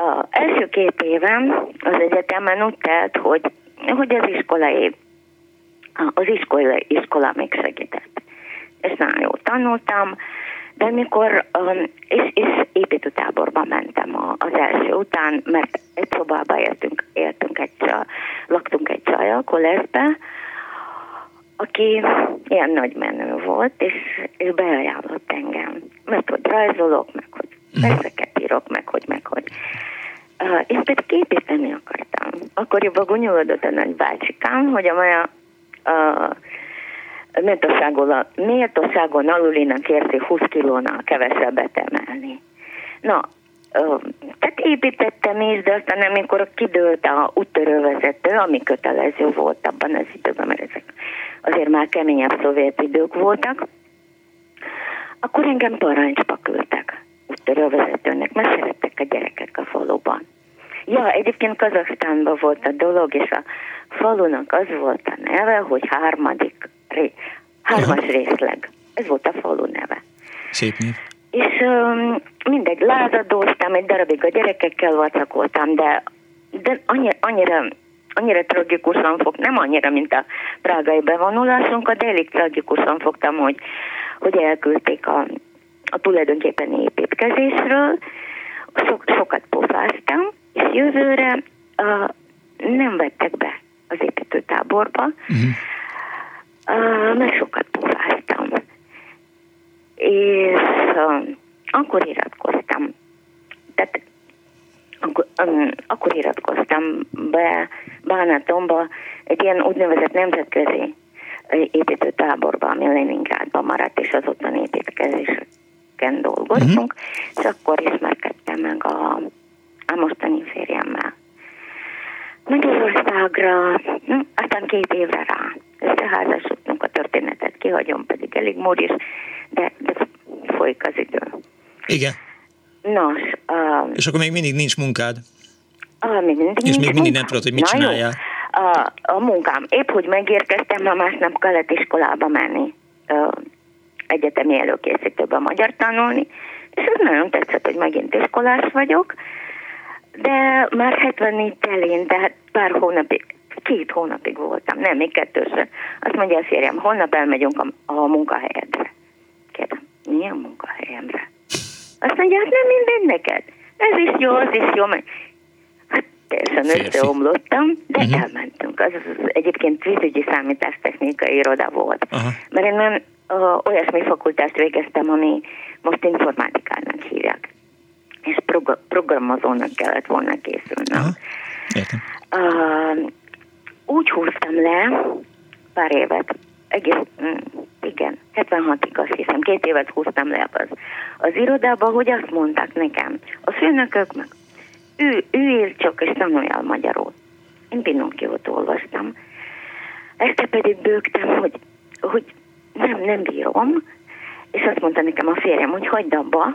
Az első két évem az egyetemen úgy telt, hogy, hogy az iskolai, az iskola, iskola még segített. És nagyon jól tanultam, de mikor, um, és, és építőtáborba mentem az első után, mert egy szobába éltünk, éltünk egy csaj, laktunk egy csajjal, koleszbe, aki ilyen nagy menő volt, és, és beajánlott engem. Mert hogy rajzolok, meg hogy. Verseket írok, meg hogy, meg hogy. Uh, én pedig építeni akartam. Akkoriban gonyolodott a nagy bácsikám, hogy a maja uh, méltóságon, méltóságon alulinak érzi 20 kilónál kevesebbet emelni. Na, tehát építettem is, de aztán amikor kidőlt a úttörővezető, ami kötelező volt abban az időben, mert ezek azért már keményebb szovjet idők voltak, akkor engem parancsba küldtek úttörővezetőnek, mert szerettek a gyerekek a faluban. Ja, egyébként Kazaksztánban volt a dolog, és a falunak az volt a neve, hogy harmadik ré, hármas Aha. részleg. Ez volt a falu neve. Szép név. És um, mindegy, lázadóztam, egy darabig a gyerekekkel vacakoltam, de, de annyira, annyira, annyira tragikusan fog, nem annyira, mint a prágai bevonulásunk, de elég tragikusan fogtam, hogy, hogy elküldték a, a tulajdonképpen építkezésről, so, sokat pofáztam, és jövőre uh, nem vettek be az építőtáborba, uh-huh Uh, mert sokat pofáztam. És uh, akkor iratkoztam. Tehát akkor, um, akkor iratkoztam be Bánatomba egy ilyen úgynevezett nemzetközi építőtáborba, ami Leningrádban maradt, és az ottan építkezéseken dolgoztunk, uh-huh. és akkor ismerkedtem meg a, a mostani férjemmel. Magyarországra, hm, aztán két évre rá összeházasodtunk, a történetet kihagyom, pedig elég móris, de, de folyik az idő. Igen. Nos. Uh, és akkor még mindig nincs munkád? Uh, még mindig és még mindig nem tudod, hogy mit csináljál? A, a munkám. Épp, hogy megérkeztem, ma másnap kellett iskolába menni, uh, egyetemi előkészítőbe magyar tanulni, és ez nagyon tetszett, hogy megint iskolás vagyok, de már 74 telén, tehát pár hónapig, két hónapig voltam, nem, még kettőször. Azt mondja a férjem, holnap elmegyünk a, a munkahelyedre. Kérdem, milyen munkahelyemre? Azt mondja, hát nem minden neked. Ez is jó, az is jó. Hát teljesen összeomlottam, de uh-huh. elmentünk. Az, az, az egyébként vízügyi számítástechnikai iroda volt. Uh-huh. Mert én nem olyasmi fakultást végeztem, ami most informatikának hívják és prog- programozónak kellett volna készülnöm. Uh, úgy húztam le pár évet, egész, mm, igen, 76-ig azt hiszem, két évet húztam le az, az irodába, hogy azt mondták nekem, a főnökök meg, ő, ő él csak és tanuljál magyarul. Én Pinocchiót olvastam. Este pedig bőgtem, hogy, hogy nem, nem bírom, és azt mondta nekem a férjem, hogy hagyd abba,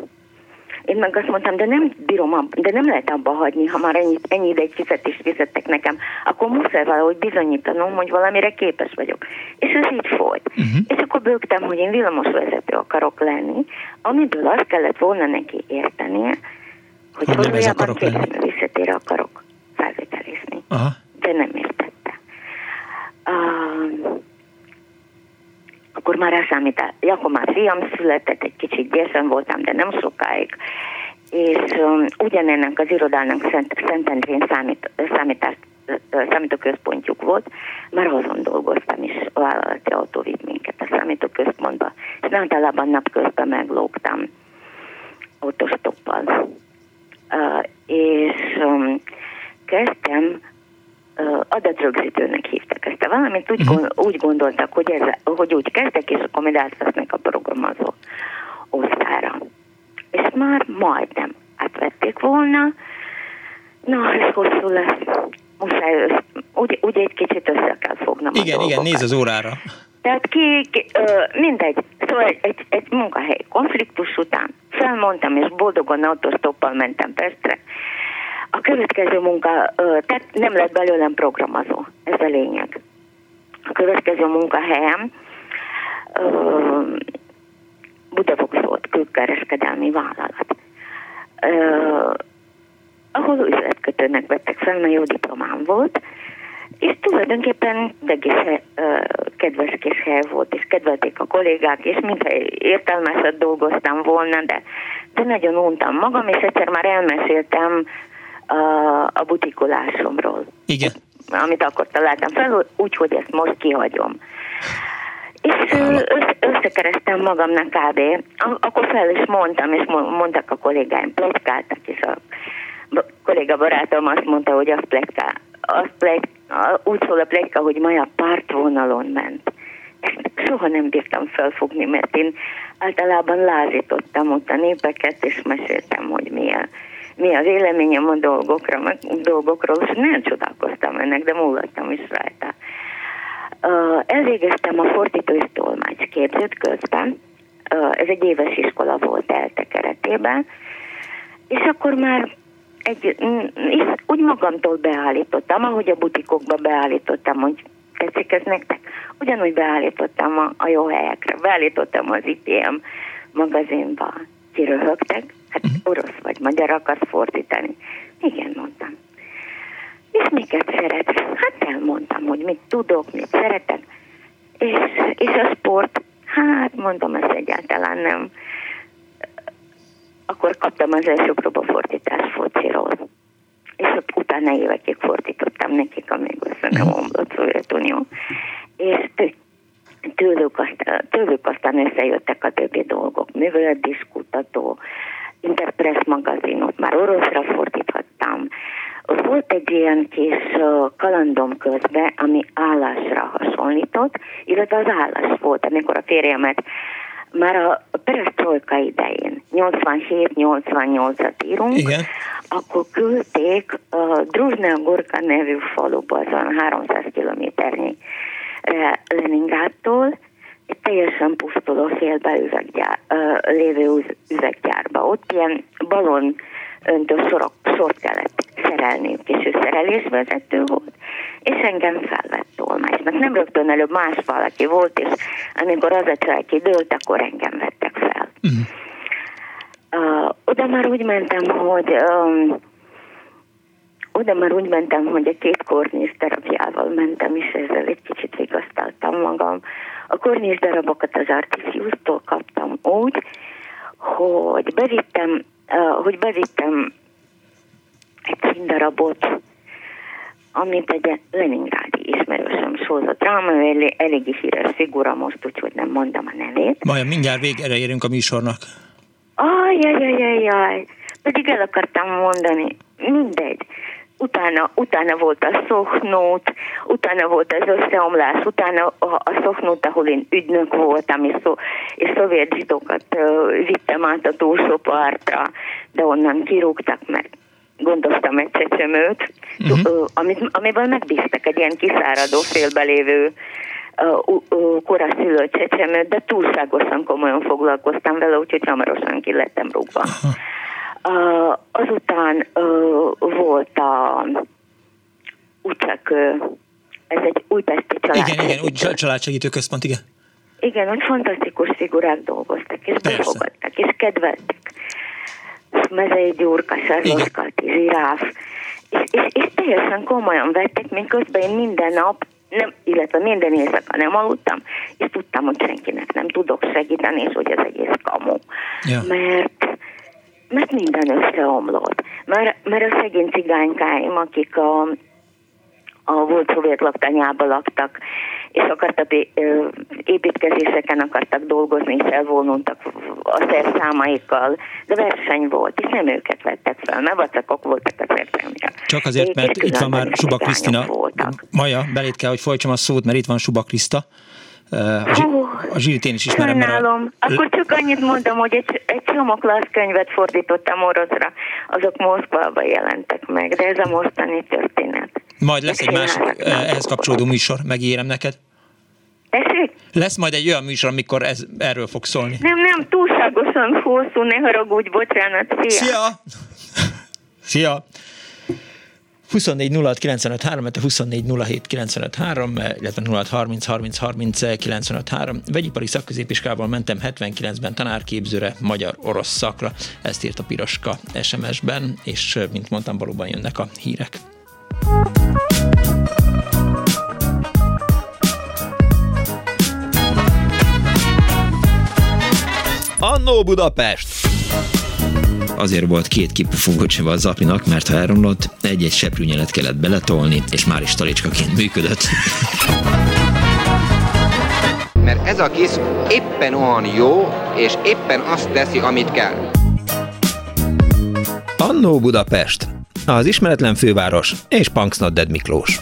én meg azt mondtam, de nem bírom, de nem lehet abba hagyni, ha már ennyi, ennyi ideig fizetést fizettek nekem, akkor muszáj valahogy bizonyítanom, hogy valamire képes vagyok. És ez így folyt. Uh-huh. És akkor bőgtem, hogy én villamosvezető akarok lenni, amiből azt kellett volna neki értenie, hogy valójában visszatére akarok felvételizni. Uh-huh. De nem értette. Uh, akkor már elszámítál, akkor már fiam született, egy kicsit gyesen voltam, de nem sokáig, és um, ugyanennek az irodának Szent, Szentendrén számít, számítás, számítóközpontjuk volt, már azon dolgoztam is, vállalati autó vitt minket a számítóközpontba, és általában napközben meglógtam autostoppal. Uh, és um, kezdtem adatrögzítőnek hívtak ezt a valamit, úgy, uh-huh. úgy gondoltak, hogy, ez, hogy úgy kezdtek, és akkor majd átvesznek a programozó osztára. És már majdnem átvették volna, na, ez hosszú lesz, muszáj, össz, úgy, úgy egy kicsit össze kell fognom Igen, igen, néz az órára. Tehát ki, ki ö, mindegy, szóval egy, egy, egy munkahely konfliktus után felmondtam, és boldogan autostoppal mentem Pestre, a következő munka, tehát nem lett belőlem programozó, ez a lényeg. A következő munkahelyem Budavox volt, külkereskedelmi vállalat. ahol üzletkötőnek vettek fel, mert jó diplomám volt, és tulajdonképpen egész kedves kis hely volt, és kedvelték a kollégák, és mintha értelmeset dolgoztam volna, de, de nagyon untam magam, és egyszer már elmeséltem a, a butikolásomról. Igen. Amit akkor találtam fel, úgyhogy ezt most kihagyom. És össze, összekerestem magamnak kb. Akkor fel is mondtam, és mondtak a kollégáim, plegykáltak, és a kolléga barátom azt mondta, hogy az pletyká, az pletyká, úgy szól a pletyka, hogy Maja pártvonalon ment. Ezt soha nem bírtam felfogni, mert én általában lázítottam ott a népeket, és meséltem, hogy milyen mi a véleményem a dolgokra, meg, dolgokról, és nem csodálkoztam ennek, de múlottam is rajta. Uh, elvégeztem a fordító és tolmács képzőt közben, uh, ez egy éves iskola volt ELTE keretében, és akkor már egy, úgy magamtól beállítottam, ahogy a butikokba beállítottam, hogy tetszik ez nektek? Ugyanúgy beállítottam a, a jó helyekre, beállítottam az IPM magazinba. Kiröhögtek, Hát uh-huh. orosz vagy magyar akarsz fordítani. Igen, mondtam. És miket szeretsz? Hát elmondtam, hogy mit tudok, mit szeretek. És, és a sport, hát mondom, ez egyáltalán nem. Akkor kaptam az első próbafordítás fociról. És utána évekig fordítottam nekik, amíg össze nem mhm. omlott Szovjetunió. És tőlük aztán, tőlük aztán összejöttek a többi dolgok. Művelődéskutató, Interpress magazinot már oroszra fordíthattam. Volt egy ilyen kis kalandom közben, ami állásra hasonlított, illetve az állás volt, amikor a férjemet már a perestroika idején, 87-88-at írunk, Igen. akkor küldték a Druzsnea Gorka nevű faluba, azon 300 kilométernyi Leningrádtól, egy teljesen pusztuló félbe üveggyár, uh, lévő üveggyárba. Ott ilyen balon öntő sorok, sort kellett szerelniük, és ő szerelésvezető volt, és engem felvett tolmácsnak. Nem rögtön előbb más valaki volt, és amikor az a csaj kidőlt, akkor engem vettek fel. Uh-huh. Uh, oda már úgy mentem, hogy um, oda már úgy mentem, hogy a két kornész terapiával mentem, és ezzel egy kicsit vigasztaltam magam. A kornész darabokat az Artifius-tól kaptam úgy, hogy bevittem, hogy bevittem egy színdarabot, amit egy Leningrádi ismerősöm sózott rám, ő elég, eléggé híres figura most, úgyhogy nem mondom a nevét. Majd mindjárt végre érünk a műsornak. Ajjajajajaj, pedig el akartam mondani, mindegy utána, utána volt a szoknót, utána volt az összeomlás, utána a, a szoknót, ahol én ügynök voltam, és, szó, és szovjet zsidókat uh, vittem át a túlsó partra, de onnan kirúgtak, mert gondoztam egy csecsemőt, uh-huh. uh, amit, amivel megbíztak egy ilyen kiszáradó félbelévő uh, uh, koraszülő csecsemőt, de túlságosan komolyan foglalkoztam vele, úgyhogy hamarosan ki lettem rúgva. Uh-huh. Azután volt a Ucsak, ez egy újpesti család. Igen, igen, úgy családsegítő központ, igen. Igen, hogy fantasztikus figurák dolgoztak, és befogadtak, és kedveltek. Mezei Gyurka, Sarloskati, Zsiráf, és, és, és teljesen komolyan vettek, mint közben én minden nap nem, illetve minden éjszaka nem aludtam, és tudtam, hogy senkinek nem tudok segíteni, és hogy az egész kamu. Ja. Mert mert minden összeomlott. Mert, mert a szegény cigánykáim, akik a, a volt szovjet laktanyába laktak, és akartak építkezéseken akartak dolgozni, és elvonultak a szerszámaikkal, de verseny volt, és nem őket vettek fel, mert vacakok voltak a szerszámja. Csak azért, mert itt van már Suba Krisztina. Maja, belét kell, hogy folytsam a szót, mert itt van Suba Kriszta. A, zsi, a zsirit én is ismerem. Sajnálom. A... Akkor csak annyit mondom, hogy egy, egy csomó klassz könyvet fordítottam oroszra, azok Moszkvába jelentek meg, de ez a mostani történet. Majd lesz egy másik ehhez kapcsolódó műsor, megírem neked. Esik? Lesz majd egy olyan műsor, amikor ez, erről fog szólni. Nem, nem, túlságosan hosszú, ne haragudj, bocsánat, szia! Szia! Szia! 24 06 95 3, 24 07 95 3, illetve 06 30 30 30 95 3. Vegyipari szakközépiskával mentem 79-ben tanárképzőre, magyar-orosz szakra. Ezt írt a Piroska SMS-ben, és mint mondtam, valóban jönnek a hírek. Annó Budapest! Azért volt két kipufogócsival az apinak, mert ha elromlott, egy-egy seprűnyelet kellett beletolni, és már is talicskaként működött. Mert ez a kis éppen olyan jó, és éppen azt teszi, amit kell. Annó Budapest, az ismeretlen főváros és Punksnodded Miklós.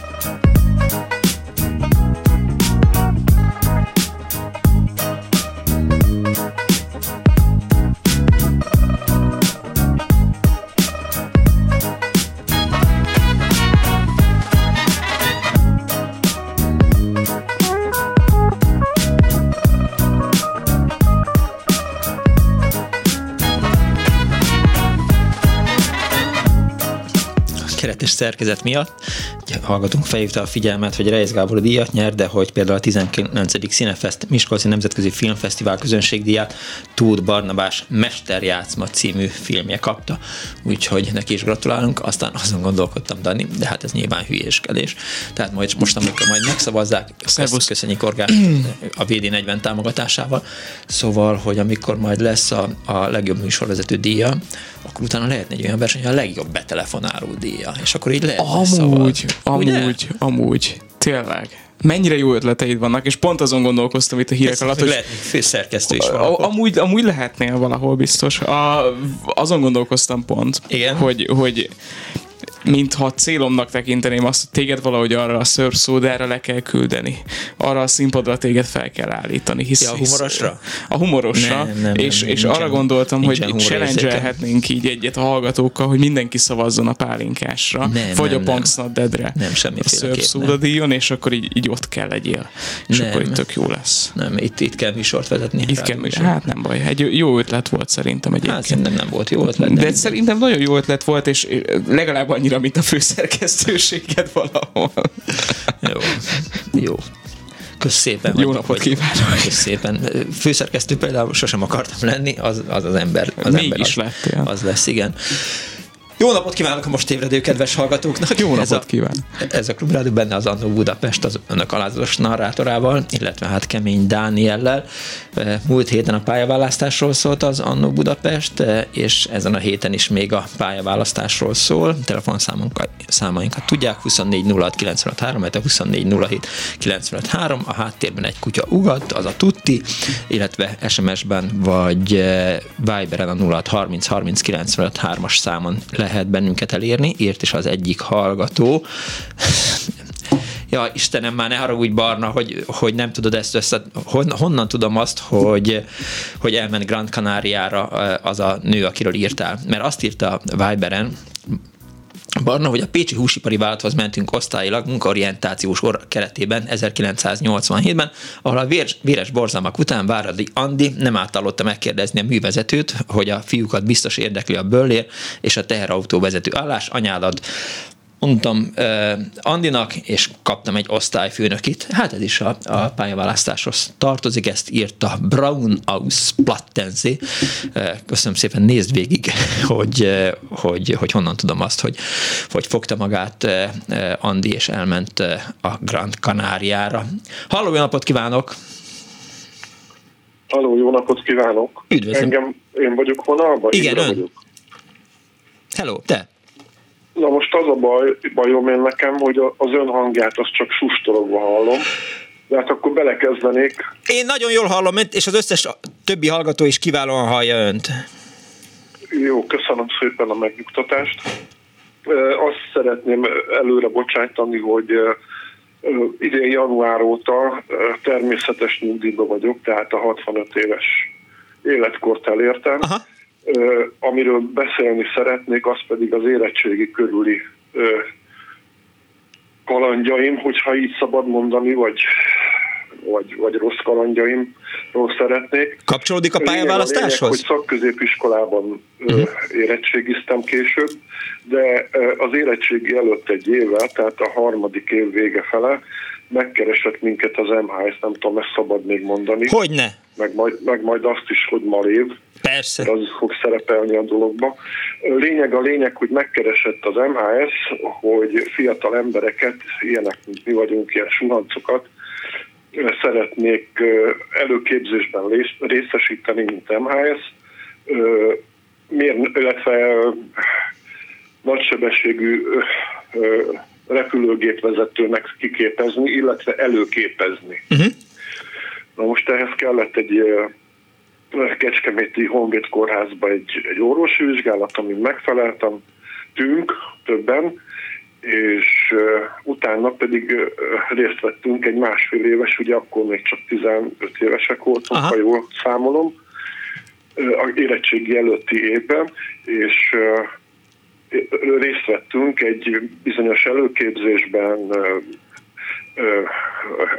Keretes szerkezet miatt. Hallgatunk felhívta a figyelmet, hogy Reis Gábor díjat nyer, de hogy például a 19. Cinefest Miskolci Nemzetközi Filmfesztivál közönségdíját Tóth Barnabás Mesterjátszma című filmje kapta, úgyhogy neki is gratulálunk, aztán azon gondolkodtam, Dani, de hát ez nyilván hülyéskedés. Tehát majd most, amikor majd megszavazzák, Szervusz. köszönjük Orgás a VD40 támogatásával, szóval, hogy amikor majd lesz a, a legjobb műsorvezető díja, akkor utána lehetne egy olyan verseny, a legjobb betelefonáló díja, és akkor így lehet Amúgy, amúgy, Ugye? amúgy, tényleg mennyire jó ötleteid vannak, és pont azon gondolkoztam itt a hírek Ez alatt, hogy... Lehet főszerkesztő is valahol. Amúgy, amúgy lehetnél valahol biztos. A, azon gondolkoztam pont, Igen? hogy, hogy mintha célomnak tekinteném azt, hogy téged valahogy arra a szörszódára le kell küldeni. Arra a színpadra téged fel kell állítani. Hisz, ja, a humorosra? A humorosra. Nem, nem, és nem, és nincsen, arra gondoltam, hogy challenge így egyet a hallgatókkal, hogy mindenki szavazzon a pálinkásra, nem, vagy nem, a Punksnod Deadre. Nem, semmiféle A szurszóda és akkor így, így ott kell legyél. És nem, akkor itt tök jó lesz. Nem, itt, itt kell műsort vezetni. Itt kell műsort. Hát nem baj. Egy jó ötlet volt szerintem egyébként. Hát szerintem nem volt jó ötlet. De szerintem nagyon jó ötlet volt, és legalább annyira annyira, mint a főszerkesztőséget valahol. Jó. Jó. Kösz szépen. Jó napot kívánok. Kösz szépen. Főszerkesztő például sosem akartam lenni, az az, az ember. Az Mégis ember az, lettél. Az lesz, igen. Jó napot kívánok a most ébredő kedves hallgatóknak! Jó napot ez kívánok! Ez a Klubrádió benne az Annó Budapest az önök alázatos narrátorával, illetve hát Kemény Dániellel. Múlt héten a pályaválasztásról szólt az Annó Budapest, és ezen a héten is még a pályaválasztásról szól. Telefonszámainkat tudják, 24 06 953, mert a 24 07 953, a háttérben egy kutya ugat, az a tutti, illetve SMS-ben vagy Viberen a 06 30 30 as számon le lehet bennünket elérni, írt is az egyik hallgató. Ja, Istenem, már ne haragudj Barna, hogy, hogy nem tudod ezt össze... Hon, honnan tudom azt, hogy, hogy elment Grand Canáriára az a nő, akiről írtál? Mert azt írta Viberen, Barna, hogy a Pécsi Húsipari Vállalathoz mentünk osztályilag munkaorientációs orra keretében 1987-ben, ahol a vér, véres borzalmak után Váradi Andi nem átallotta megkérdezni a művezetőt, hogy a fiúkat biztos érdekli a böllér és a teherautó vezető állás. Anyádad mondtam uh, Andinak, és kaptam egy osztályfőnökit. Hát ez is a, a pályaválasztáshoz tartozik, ezt írta Brown aus Plattenzi. Uh, köszönöm szépen, nézd végig, hogy, uh, hogy, hogy honnan tudom azt, hogy, hogy fogta magát uh, Andi, és elment uh, a Grand Canáriára. Halló, jó napot kívánok! Halló, jó napot kívánok! Üdvözlöm! Engem, én vagyok vonalban? Igen, ön. Vagyok. Hello, te! Na most az a baj, bajom én nekem, hogy az ön hangját azt csak sustorogva hallom. De hát akkor belekezdenék. Én nagyon jól hallom, és az összes többi hallgató is kiválóan hallja önt. Jó, köszönöm szépen a megnyugtatást. Azt szeretném előre bocsájtani, hogy idén január óta természetes nyugdíjba vagyok, tehát a 65 éves életkort elértem. Aha. Amiről beszélni szeretnék, az pedig az érettségi körüli kalandjaim, hogyha így szabad mondani, vagy, vagy, vagy rossz kalandjaimról szeretnék. Kapcsolódik a pályaválasztáshoz? hogy szakközépiskolában uh-huh. érettségiztem később, de az érettségi előtt egy évvel, tehát a harmadik év vége fele megkeresett minket az MHS, nem tudom, ezt szabad még mondani. Hogyne? Meg majd, meg majd azt is, hogy Malév. Persze. Az fog szerepelni a dologba. Lényeg a lényeg, hogy megkeresett az MHS, hogy fiatal embereket, ilyenek, mint mi vagyunk, ilyen suhancokat, szeretnék előképzésben részesíteni, mint MHS, miért, illetve nagysebességű repülőgépvezetőnek kiképezni, illetve előképezni. Uh-huh. Na most ehhez kellett egy Kecskeméti Honvéd kórházba egy, egy orvosi vizsgálat, amin megfeleltem, tünk többen, és utána pedig részt vettünk egy másfél éves, ugye akkor még csak 15 évesek voltunk, Aha. ha jól számolom, a érettségi előtti évben, és részt vettünk egy bizonyos előképzésben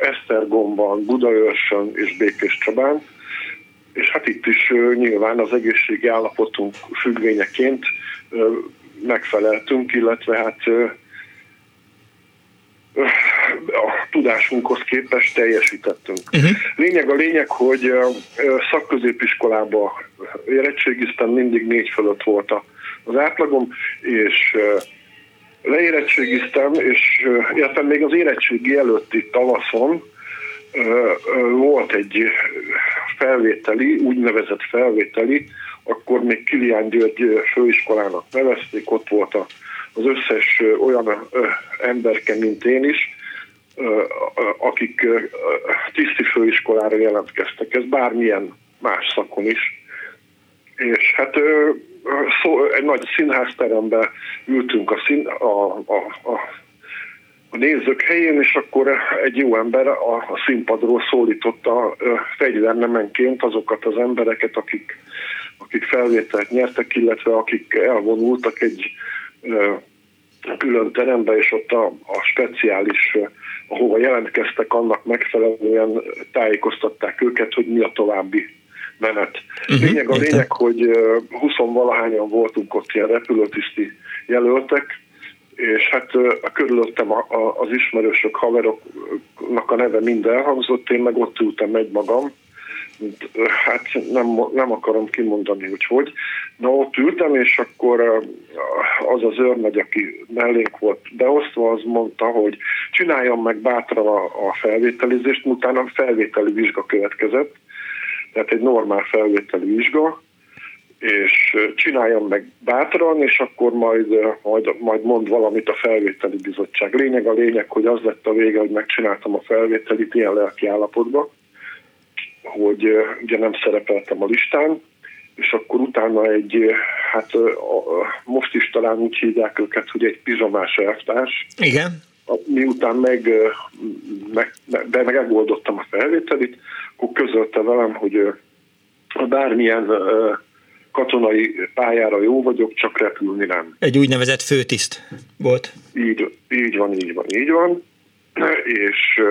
Esztergomban, Budaörsön és Békés Csabán, és hát itt is nyilván az egészségi állapotunk függvényeként megfeleltünk, illetve hát a tudásunkhoz képest teljesítettünk. Uh-huh. Lényeg a lényeg, hogy szakközépiskolába érettségiztem, mindig négy fölött volt az átlagom, és leérettségiztem, és értem még az érettségi előtti tavaszon volt egy felvételi, úgynevezett felvételi, akkor még Kilián György főiskolának nevezték, ott volt az összes olyan emberke, mint én is, akik tiszti főiskolára jelentkeztek, ez bármilyen más szakon is. És hát szó, egy nagy színházteremben ültünk a, szín, a, a, a, a nézők helyén, és akkor egy jó ember a, a színpadról szólította fegyvernemenként azokat az embereket, akik, akik felvételt nyertek, illetve akik elvonultak egy külön terembe, és ott a, a speciális, ahova jelentkeztek, annak megfelelően tájékoztatták őket, hogy mi a további menet. Uh-huh, lényeg a lényeg, hogy 20 valahányan voltunk ott ilyen repülőtiszti jelöltek, és hát a körülöttem a, a, az ismerősök, haveroknak a neve mind elhangzott, én meg ott ültem egy magam, hát nem, nem akarom kimondani, hogy hogy. Na ott ültem, és akkor az az őrnagy, aki mellénk volt beosztva, az mondta, hogy csináljam meg bátran a, a felvételizést, utána felvételi vizsga következett, tehát egy normál felvételi vizsga, és csináljam meg bátran, és akkor majd, majd, majd mond valamit a felvételi bizottság. Lényeg a lényeg, hogy az lett a vége, hogy megcsináltam a felvételit ilyen lelki állapotban, hogy ugye nem szerepeltem a listán, és akkor utána egy, hát most is talán úgy hívják őket, hogy egy pizsamás elvtárs. Igen. Miután meg, meg, meg megoldottam a felvételit, akkor közölte velem, hogy bármilyen katonai pályára jó vagyok, csak repülni nem. Egy úgynevezett főtiszt volt. Így, így van, így van, így van. És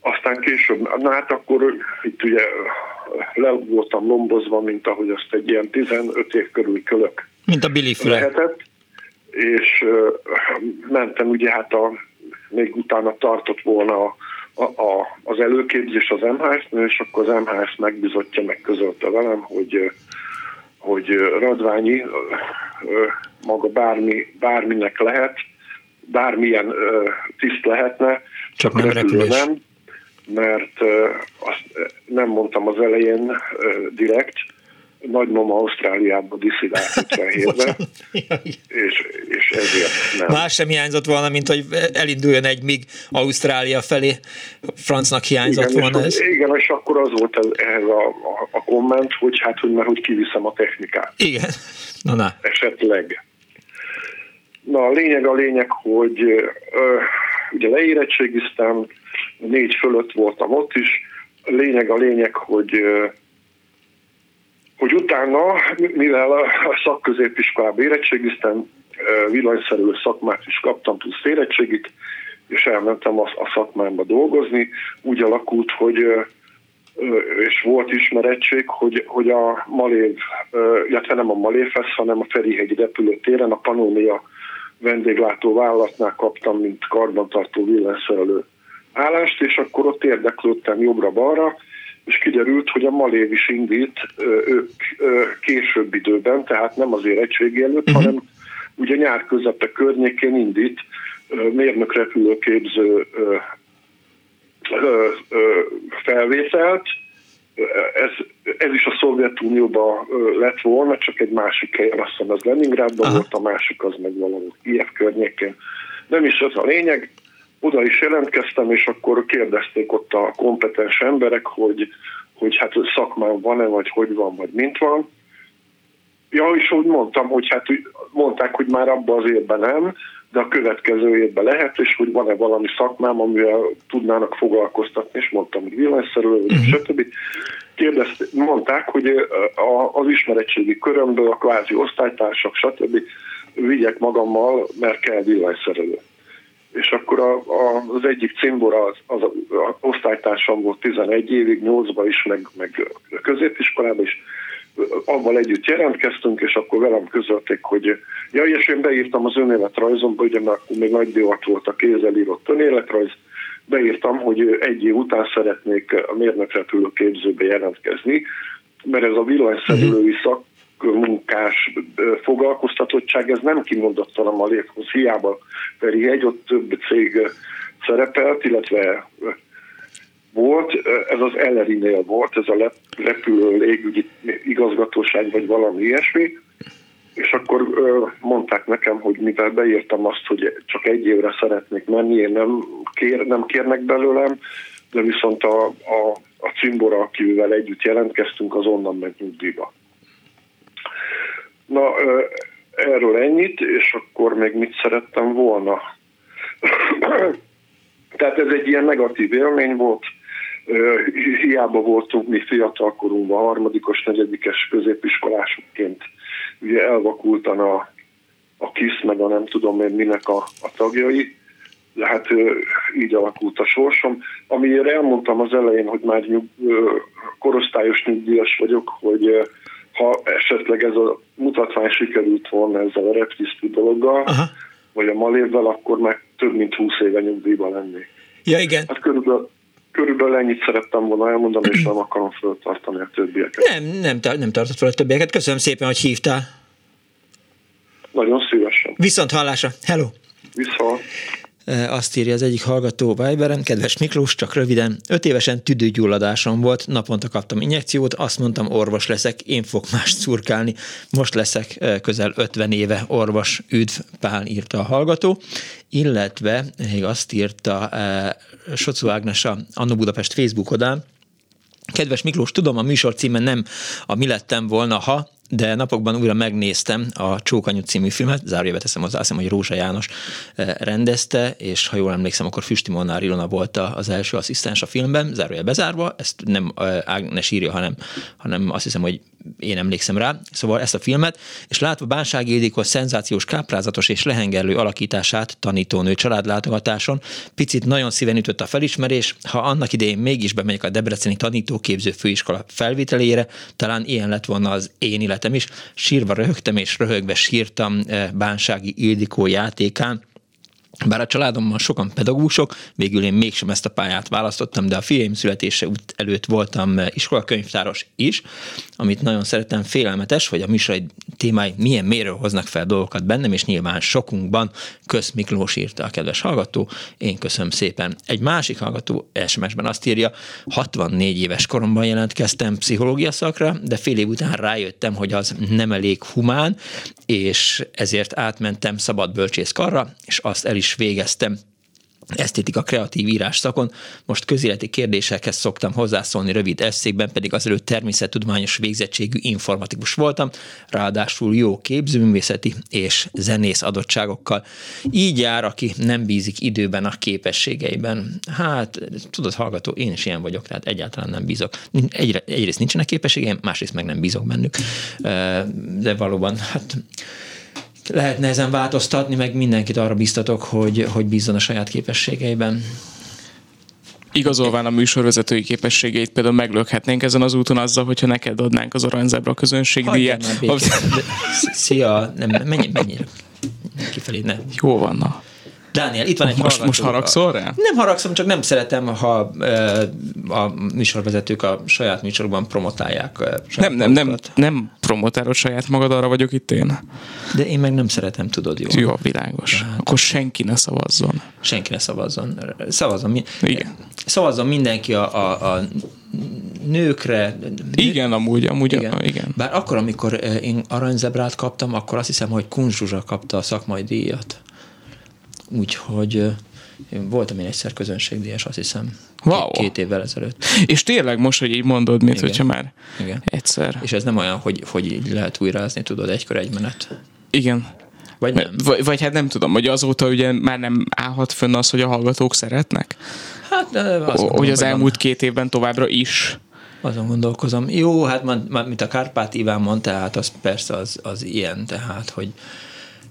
aztán később, na hát akkor itt ugye le voltam lombozva, mint ahogy azt egy ilyen 15 év körül kölök. Mint a Billy Lehetett, és mentem ugye hát a, még utána tartott volna a a, a, az előképzés az MHS-nél, és akkor az MHS megbizotja, megközölte velem, hogy, hogy Radványi maga bármi, bárminek lehet, bármilyen tiszt lehetne, csak nem repülés. Nem, mert azt nem mondtam az elején direkt, nagymama Ausztráliába diszidált 57-ben, és, és ezért nem. Más sem hiányzott volna, mint hogy elinduljon egy míg Ausztrália felé. Francnak hiányzott igen, volna és, ez. Igen, és akkor az volt ez, ehhez a, a, a komment, hogy hát, hogy már hogy kiviszem a technikát. Igen. Na, na. Esetleg. Na, a lényeg a lényeg, hogy ö, ugye leérettségiztem, négy fölött voltam ott is, a lényeg a lényeg, hogy ö, hogy utána, mivel a szakközépiskolába érettségiztem, villanyszerelő szakmát is kaptam, plusz érettségit, és elmentem a, a szakmámba dolgozni. Úgy alakult, hogy és volt ismerettség, hogy, hogy a Malév, illetve nem a Malévhez, hanem a Ferihegyi repülőtéren a Panónia vendéglátó vállalatnál kaptam, mint karbantartó villanyszerelő állást, és akkor ott érdeklődtem jobbra-balra, és kiderült, hogy a Malév is indít ők később időben, tehát nem az érettségi előtt, uh-huh. hanem ugye nyár közepe környékén indít mérnök repülőképző felvételt. Ez, ez is a Szovjetunióban lett volna, csak egy másik helyen, azt hiszem az Leningrádban volt, a másik az meg valahol Kiev környékén. Nem is ez a lényeg, oda is jelentkeztem, és akkor kérdezték ott a kompetens emberek, hogy, hogy hát szakmán van-e, vagy hogy van, vagy mint van. Ja, és úgy mondtam, hogy hát mondták, hogy már abban az évben nem, de a következő évben lehet, és hogy van-e valami szakmám, amivel tudnának foglalkoztatni, és mondtam, hogy villanyszerelő, uh-huh. stb. Kérdezték, mondták, hogy az ismeretségi körömből a kvázi osztálytársak, stb. vigyek magammal, mert kell villanyszerelő és akkor a, a, az egyik cimbora az, az, az osztálytársam volt 11 évig, 8-ba is, meg, meg középiskolában is, avval együtt jelentkeztünk, és akkor velem közölték, hogy ja, és én beírtam az önéletrajzomba, ugye mert akkor még nagy divat volt a kézzel írott önéletrajz, beírtam, hogy egy év után szeretnék a mérnökrepülő képzőbe jelentkezni, mert ez a villanyszerülői szak munkás foglalkoztatottság, ez nem kimondottan a Malékhoz, hiába pedig egy ott több cég szerepelt, illetve volt, ez az Ellerinél volt, ez a repülő légügyi igazgatóság, vagy valami ilyesmi, és akkor mondták nekem, hogy mivel beírtam azt, hogy csak egy évre szeretnék menni, én nem, kér, nem kérnek belőlem, de viszont a, a, a cimbora, akivel együtt jelentkeztünk, az onnan ment nyugdíjba. Na, erről ennyit, és akkor még mit szerettem volna. Tehát ez egy ilyen negatív élmény volt, hiába voltunk mi fiatalkorunkban, harmadikos, negyedikes középiskolásokként, ugye elvakultan a, a KISZ, meg a nem tudom én minek a, a tagjai, de hát így alakult a sorsom. Amiért elmondtam az elején, hogy már nyug, korosztályos nyugdíjas vagyok, hogy ha esetleg ez a mutatvány sikerült volna ezzel a reptisztű dologgal, Aha. vagy a malévvel, akkor meg több mint 20 éve nyugdíjban lennék. Ja, igen. Hát körülbelül, körülbelül ennyit szerettem volna elmondani, és nem akarom föltartani a többieket. Nem, nem, nem tartott fel a többieket. Köszönöm szépen, hogy hívtál. Nagyon szívesen. Viszont hallásra. Hello. Viszont. Azt írja az egyik hallgató Viberen, kedves Miklós, csak röviden, öt évesen tüdőgyulladásom volt, naponta kaptam injekciót, azt mondtam, orvos leszek, én fog más szurkálni. Most leszek közel 50 éve orvos, üdv, Pál írta a hallgató, illetve még azt írta Socó Ágnes a Anno Budapest Facebook oldalán, Kedves Miklós, tudom, a műsor címe nem a mi lettem volna, ha, de napokban újra megnéztem a Csókanyú című filmet, zárójelbe teszem hozzá, azt hiszem, hogy Rózsa János eh, rendezte, és ha jól emlékszem, akkor Füsti Molnár Ilona volt az első asszisztens a filmben, zárójel bezárva, ezt nem eh, Ágnes írja, hanem, hanem azt hiszem, hogy én emlékszem rá, szóval ezt a filmet, és látva Bánsági Ildikó szenzációs, káprázatos és lehengerlő alakítását tanítónő családlátogatáson, picit nagyon szíven ütött a felismerés, ha annak idején mégis bemegyek a Debreceni tanítóképző főiskola felvételére, talán ilyen lett volna az én életem is. Sírva röhögtem és röhögve sírtam eh, Bánsági Ildikó játékán, bár a családomban sokan pedagógusok, végül én mégsem ezt a pályát választottam, de a fiaim születése előtt voltam iskolakönyvtáros is, amit nagyon szeretem, félelmetes, hogy a műsor témái milyen méről hoznak fel dolgokat bennem, és nyilván sokunkban Kösz Miklós írta a kedves hallgató, én köszönöm szépen. Egy másik hallgató SMS-ben azt írja, 64 éves koromban jelentkeztem pszichológia szakra, de fél év után rájöttem, hogy az nem elég humán, és ezért átmentem szabad bölcsész karra, és azt el is végeztem. esztétika kreatív írás szakon, most közéleti kérdésekhez szoktam hozzászólni rövid eszékben, pedig azelőtt természettudományos végzettségű informatikus voltam, ráadásul jó képzőművészeti és zenész adottságokkal. Így jár, aki nem bízik időben a képességeiben. Hát, tudod, hallgató, én is ilyen vagyok, tehát egyáltalán nem bízok. Egyre, egyrészt nincsenek képességeim, másrészt meg nem bízok bennük. De valóban, hát lehet nehezen változtatni, meg mindenkit arra biztatok, hogy, hogy bízzon a saját képességeiben. Igazolván a műsorvezetői képességeit például meglökhetnénk ezen az úton azzal, hogyha neked adnánk az aranyzebra közönségdíjat. Szia, nem, menj, menj, kifelé, nem. Jó van, na. Dániel, itt van egy Most, hallgató. most haragszol rá? Nem haragszom, csak nem szeretem, ha e, a műsorvezetők a saját műsorban promotálják. Nem, nem, nem, nem promotálod saját magad, arra vagyok itt én. De én meg nem szeretem, tudod, jó? Jó, világos. Hát, Akkor senki ne szavazzon. Senki ne szavazzon. Szavazzon, Igen. szavazzon mindenki a, a, a nőkre. Igen, amúgy, amúgy igen. A, igen. Bár akkor, amikor én aranyzebrát kaptam, akkor azt hiszem, hogy Kunzsuzsa kapta a szakmai díjat. Úgyhogy én voltam én egyszer közönségdíjas, azt hiszem. Wow. Két évvel ezelőtt. És tényleg most, hogy így mondod, mint Igen. hogyha már Igen. egyszer. És ez nem olyan, hogy, hogy így lehet újrázni, tudod, egykor egy menet. Igen. Vagy nem? Vagy, vagy hát nem tudom, hogy azóta ugye már nem állhat fönn az, hogy a hallgatók szeretnek? Hát, de azt mondom, hogy az elmúlt két évben továbbra is. Azon gondolkozom. Jó, hát mint a Kárpát Iván mondta, tehát az persze az, az ilyen, tehát, hogy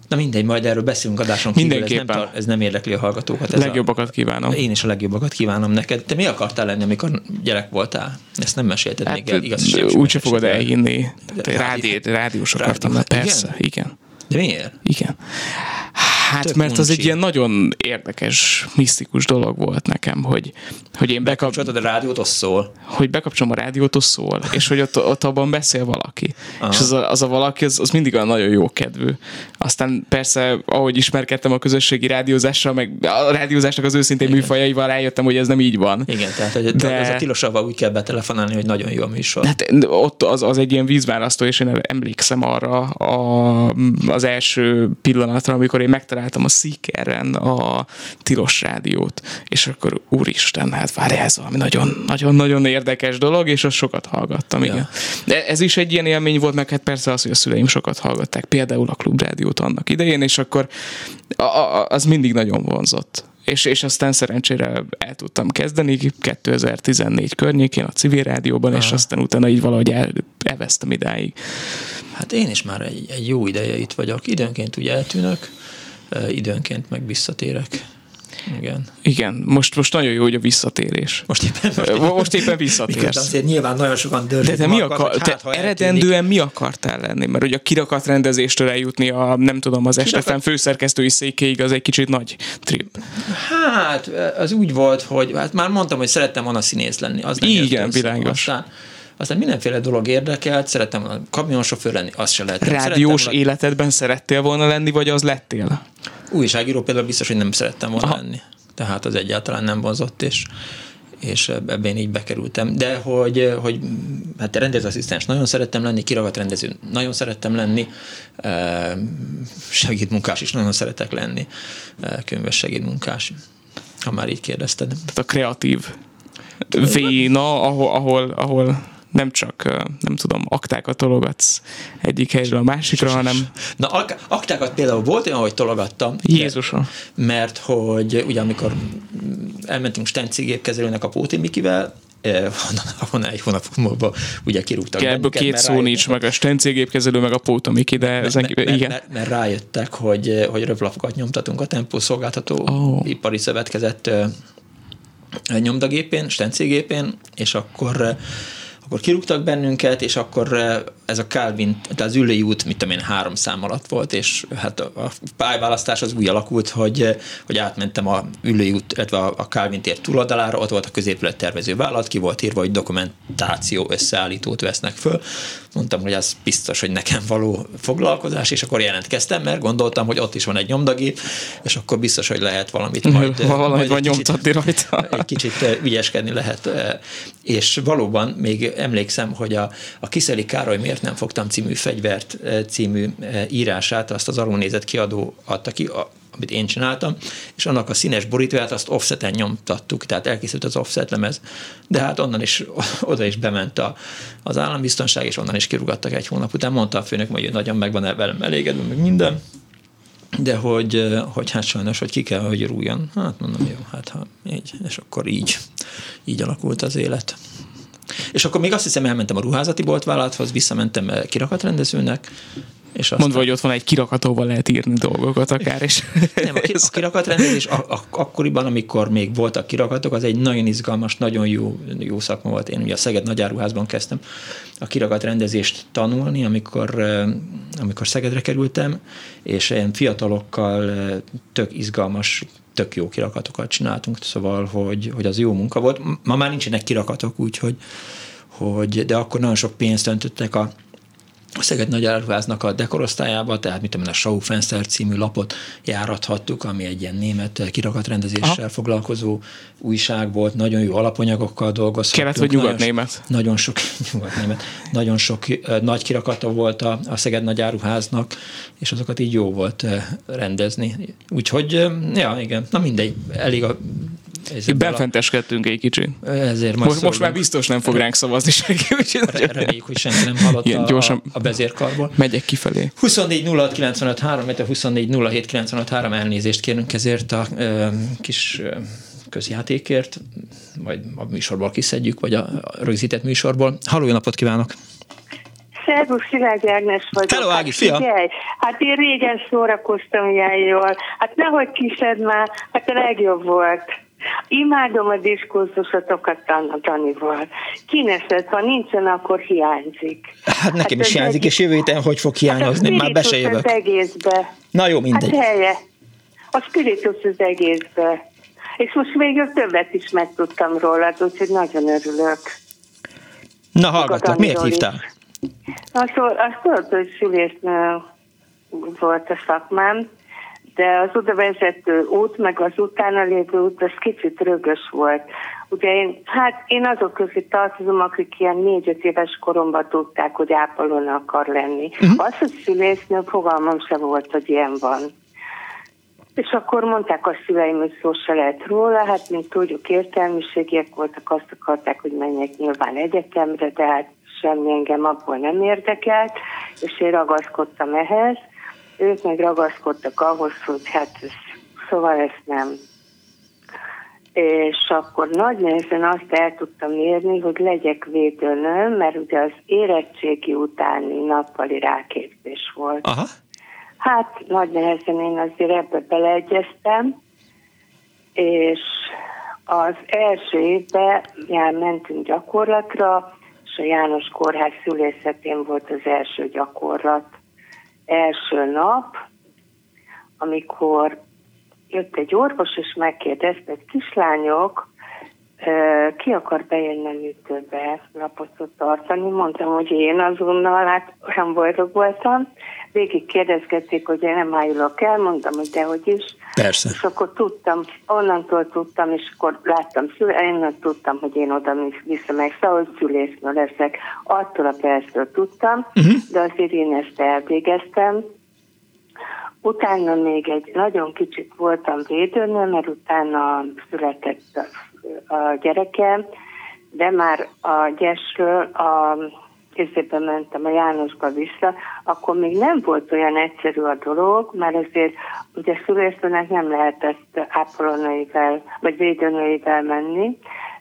Na mindegy, majd erről beszélünk adáson kívül, ez nem, ez nem érdekli a hallgatókat. Ez legjobbakat kívánom. Én is a legjobbakat kívánom neked. Te mi akartál lenni, amikor gyerek voltál? Ezt nem mesélted hát, még el, igaz? Úgyse fogod elhinni. Rádi, rádiós akartam, persze, igen. igen. De miért? Igen. Hát, Tök mert az egy ilyen nagyon érdekes, misztikus dolog volt nekem, hogy, hogy én bekapcsoltad a rádiót, az szól. Hogy bekapcsolom a rádiót, az szól, és hogy ott, ott abban beszél valaki. Aha. És az a, az a valaki, az, az mindig olyan nagyon jó kedvű. Aztán persze, ahogy ismerkedtem a közösségi rádiózással, meg a rádiózásnak az őszintén Igen. műfajaival rájöttem, hogy ez nem így van. Igen, tehát hogy De... az a tilosával úgy kell betelefonálni, hogy nagyon jó a műsor. Hát ott az, az egy ilyen vízválasztó, és én emlékszem arra a, az első pillanatra, amikor én megtaláltam megtaláltam a Seekeren a tilos rádiót, és akkor úristen, hát várj, ez valami nagyon-nagyon érdekes dolog, és azt sokat hallgattam, ja. igen. De ez is egy ilyen élmény volt, meg hát persze az, hogy a szüleim sokat hallgatták, például a klubrádiót annak idején, és akkor a, a, az mindig nagyon vonzott és, és aztán szerencsére el tudtam kezdeni 2014 környékén a civil rádióban, Aha. és aztán utána így valahogy el, elvesztem idáig. Hát én is már egy, egy jó ideje itt vagyok. Időnként ugye eltűnök, időnként meg visszatérek. Igen. Igen, most, most nagyon jó, hogy a visszatérés. Most éppen, most éppen, most éppen visszatérsz. Mikor azért nyilván nagyon sokan dörlik De te, mi akar, te hát, eredendően mi akartál lenni? Mert ugye a kirakat rendezéstől eljutni a, nem tudom, az kirakat... STFM főszerkesztői székéig az egy kicsit nagy trip. Hát, az úgy volt, hogy hát már mondtam, hogy szerettem volna színész lenni. Az nem Igen, világos. Aztán, aztán mindenféle dolog érdekelt, szerettem volna kamionsofőr lenni, azt se lehet. Rádiós volna... életedben szerettél volna lenni, vagy az lettél? Újságíró például biztos, hogy nem szerettem volna Aha. lenni. Tehát az egyáltalán nem vonzott, és és ebben én így bekerültem. De hogy, hogy hát rendezőasszisztens nagyon szerettem lenni, kiragat rendező nagyon szerettem lenni, segédmunkás is nagyon szeretek lenni, könyves segédmunkás, ha már így kérdezted. Tehát a kreatív véna, ahol, ahol, ahol nem csak, nem tudom, aktákat tologatsz egyik helyről a másikra, hanem... Na, aktákat például volt olyan, hogy tologattam. Jézusom. Mert hogy ugye amikor elmentünk Stenci gépkezelőnek a Póti Mikivel, ahonnan egy hónap múlva ugye kirúgtak Kell, ebből két szó nincs, meg a Stenci gépkezelő, meg a Pótomiki, de ezek, mert, igen. Mert, mert, rájöttek, hogy, hogy röplapokat nyomtatunk a Tempó szolgáltató oh. ipari szövetkezett nyomdagépén, stencégépén, és akkor akkor kirúgtak bennünket, és akkor ez a Calvin, tehát az ülői út, mit tudom én, három szám alatt volt, és hát a pályválasztás az úgy alakult, hogy, hogy átmentem a ülői út, illetve a Calvin tér túloldalára, ott volt a középület tervező vállalat, ki volt írva, hogy dokumentáció összeállítót vesznek föl. Mondtam, hogy az biztos, hogy nekem való foglalkozás, és akkor jelentkeztem, mert gondoltam, hogy ott is van egy nyomdagép, és akkor biztos, hogy lehet valamit majd... Valamit majd nyomtatni rajta. Egy kicsit ügyeskedni lehet. És valóban még emlékszem, hogy a, a Kiszeli Károly miért nem fogtam című fegyvert című írását, azt az alulnézett kiadó adta ki, amit én csináltam, és annak a színes borítóját azt offseten nyomtattuk, tehát elkészült az offset lemez, de hát onnan is, oda is bement a, az állambiztonság, és onnan is kirugattak egy hónap után. Mondta a főnök, hogy nagyon meg van velem elégedve, meg minden, de hogy, hogy hát sajnos, hogy ki kell, hogy rújjon. Hát mondom, jó, hát ha így, és akkor így, így alakult az élet. És akkor még azt hiszem, elmentem a ruházati boltvállalathoz, visszamentem kirakatrendezőnek, és aztán... Mondva, hogy ott van egy kirakatóval lehet írni dolgokat akár, és... Nem, a, a kirakatrendezés a, a, akkoriban, amikor még voltak kirakatok, az egy nagyon izgalmas, nagyon jó, jó szakma volt. Én ugye a Szeged Nagyáruházban kezdtem a kirakatrendezést tanulni, amikor, amikor Szegedre kerültem, és ilyen fiatalokkal tök izgalmas tök jó kirakatokat csináltunk, szóval, hogy, hogy az jó munka volt. Ma már nincsenek kirakatok, úgyhogy hogy, de akkor nagyon sok pénzt öntöttek a, a Szeged Nagy Áruháznak a dekorosztályába, tehát mit tudom, a Schaufenster című lapot járathattuk, ami egy ilyen német kirakatrendezéssel Aha. foglalkozó újság volt, nagyon jó alapanyagokkal dolgozhattunk. Kelet vagy nyugat-német? Nagyon, nagyon sok nyugat-német, nagyon sok uh, nagy kirakata volt a, a Szeged Nagy Áruháznak, és azokat így jó volt rendezni. Úgyhogy, uh, ja, igen, na mindegy, elég a Benfenteskedtünk egy kicsit. Ezért most, most már biztos nem fog ránk szavazni senki. Úgyhogy reméljük, hogy senki nem hallott Ilyen, gyorsan a, a bezérkarból. Megyek kifelé. 24 06 95 3, 24 07 95 3 elnézést kérünk ezért a ö, kis ö, közjátékért, majd a műsorból kiszedjük, vagy a rögzített műsorból. Halló, napot kívánok! Szervusz, Szilágyi Ágnes vagyok. Hello, Ági, fia! Figyelj, hát én régen szórakoztam ilyen jól. Hát nehogy kised már, hát a legjobb volt. Imádom a diskurzusotokat Danival. Kineszed, ha nincsen, akkor hiányzik. Hát nekem hát is hiányzik, egy... és jövő héten hogy fog hiányozni? Hát Már be se jövök. Az egészbe. Na jó, mindegy. Hát helye. A spiritus az egészbe. És most végül többet is megtudtam rólad, úgyhogy nagyon örülök. Na hallgatlak, miért hívtál? Azt, azt tudod, hogy szülésznő volt a szakmám, de az oda vezető út, meg az utána lévő út, az kicsit rögös volt. Ugye én, hát én azok közé tartozom, akik ilyen négy-öt éves koromban tudták, hogy ápolóna akar lenni. Uh-huh. Az, hogy szülésznő, fogalmam sem volt, hogy ilyen van. És akkor mondták a szüleim, hogy szó se lehet róla, hát mint tudjuk értelmiségiek voltak, azt akarták, hogy menjek nyilván egyetemre, de hát semmi engem abból nem érdekelt, és én ragaszkodtam ehhez ők meg ragaszkodtak ahhoz, hogy hát ez, szóval ezt nem. És akkor nagy nehezen azt el tudtam érni, hogy legyek védőnő, mert ugye az érettségi utáni nappali ráképzés volt. Aha. Hát nagy nehezen én azért ebbe beleegyeztem, és az első évben jár mentünk gyakorlatra, és a János Kórház szülészetén volt az első gyakorlat első nap, amikor jött egy orvos, és megkérdezte, hogy kislányok, ki akar bejönni a műtőbe lapotot tartani. Mondtam, hogy én azonnal, hát olyan boldog voltam. Végig kérdezgették, hogy én nem állulok el, mondtam, hogy dehogy is. Persze. És akkor tudtam, onnantól tudtam, és akkor láttam, én tudtam, hogy én oda meg, szóval szülésznő leszek. Attól a percről tudtam, uh-huh. de azért én ezt elvégeztem. Utána még egy nagyon kicsit voltam védőnő, mert utána született a gyerekem, de már a gyesről a közében mentem a Jánosba vissza, akkor még nem volt olyan egyszerű a dolog, mert azért ugye szülészőnek nem lehetett ápolónőivel vagy védőnőivel menni,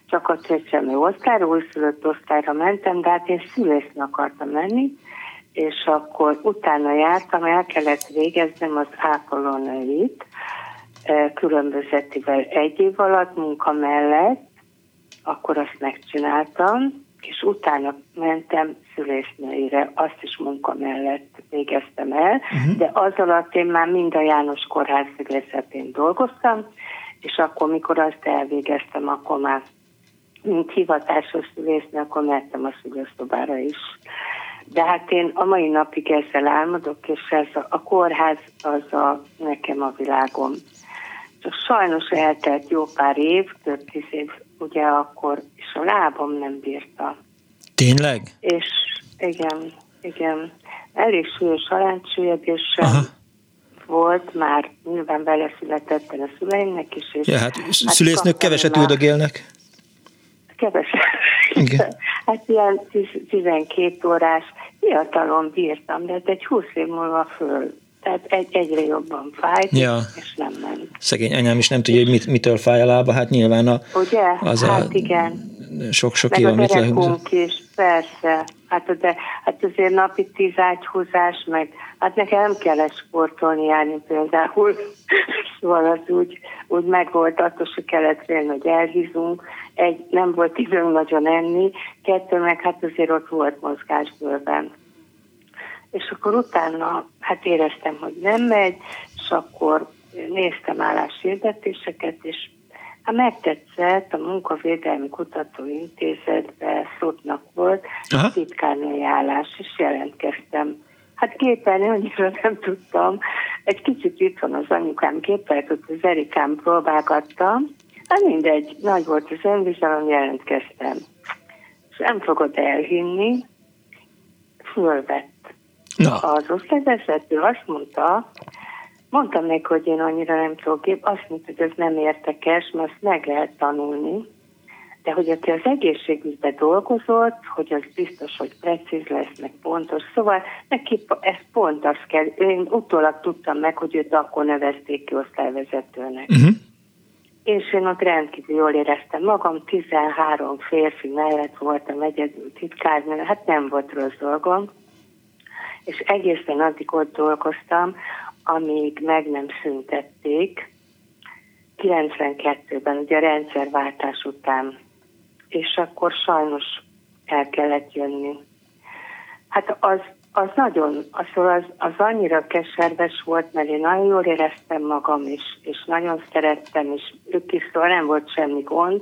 csak a csecsemő osztályra, újszülött osztályra mentem, de hát én szülészni akartam menni, és akkor utána jártam, el kellett végeznem az ápolónőit, különbözetivel egy év alatt munka mellett, akkor azt megcsináltam, és utána mentem szülésznőire, azt is munka mellett végeztem el, uh-huh. de az alatt én már mind a János Kórház szülészetén dolgoztam, és akkor, mikor azt elvégeztem, akkor már mint hivatásos szülésznő, akkor mentem a szülőszobára is. De hát én a mai napig ezzel álmodok, és ez a, a kórház az a, nekem a világom. Csak sajnos eltelt jó pár év, több tíz év, ugye akkor, és a lábam nem bírta. Tényleg? És igen, igen. Elég súlyos alánsúlyegéssel volt, már nyilván vele született a szüleimnek is. És ja, hát, hát szülésznők keveset üldögélnek. Keveset. Igen. Hát ilyen 12 órás fiatalon bírtam, de hát egy 20 év múlva föl tehát egy, egyre jobban fájt, ja. és nem ment. Szegény anyám is nem tudja, hogy mit, mitől fáj a lába, hát nyilván a, Ugye? az hát a igen. sok-sok kilométer. Meg a is, persze. Hát, de, hát azért napi tíz ágyhúzás, meg hát nekem nem kellett sportolni járni például, szóval az úgy, úgy megvolt, attól se kellett félni, hogy elhízunk. Egy, nem volt időm nagyon enni, kettő meg hát azért ott volt mozgásbőrben és akkor utána hát éreztem, hogy nem megy, és akkor néztem álláshirdetéseket, és hát megtetszett, a Munkavédelmi Kutatóintézetben szotnak volt, Aha. titkárnői állás, és jelentkeztem. Hát gépelni annyira nem tudtam. Egy kicsit itt van az anyukám gépelt, ott az Erikám próbálgattam. Hát mindegy, nagy volt az önbizalom, jelentkeztem. És nem fogod elhinni, fölvett Na. Az osztályvezető azt mondta, mondtam neki, hogy én annyira nem tudok azt mondta, hogy ez nem értekes, mert azt meg lehet tanulni, de hogy aki az egészségügyben dolgozott, hogy az biztos, hogy precíz lesz, meg pontos. Szóval neki ez pont az kell. Én utólag tudtam meg, hogy őt akkor nevezték ki osztályvezetőnek. Uh-huh. És én ott rendkívül jól éreztem magam, 13 férfi mellett voltam egyedül titkárnő, hát nem volt rossz dolgom és egészen addig ott dolgoztam, amíg meg nem szüntették, 92-ben, ugye a rendszerváltás után, és akkor sajnos el kellett jönni. Hát az, az nagyon, az, az, az annyira keserves volt, mert én nagyon jól éreztem magam, és, és nagyon szerettem, és ők is szóval nem volt semmi gond.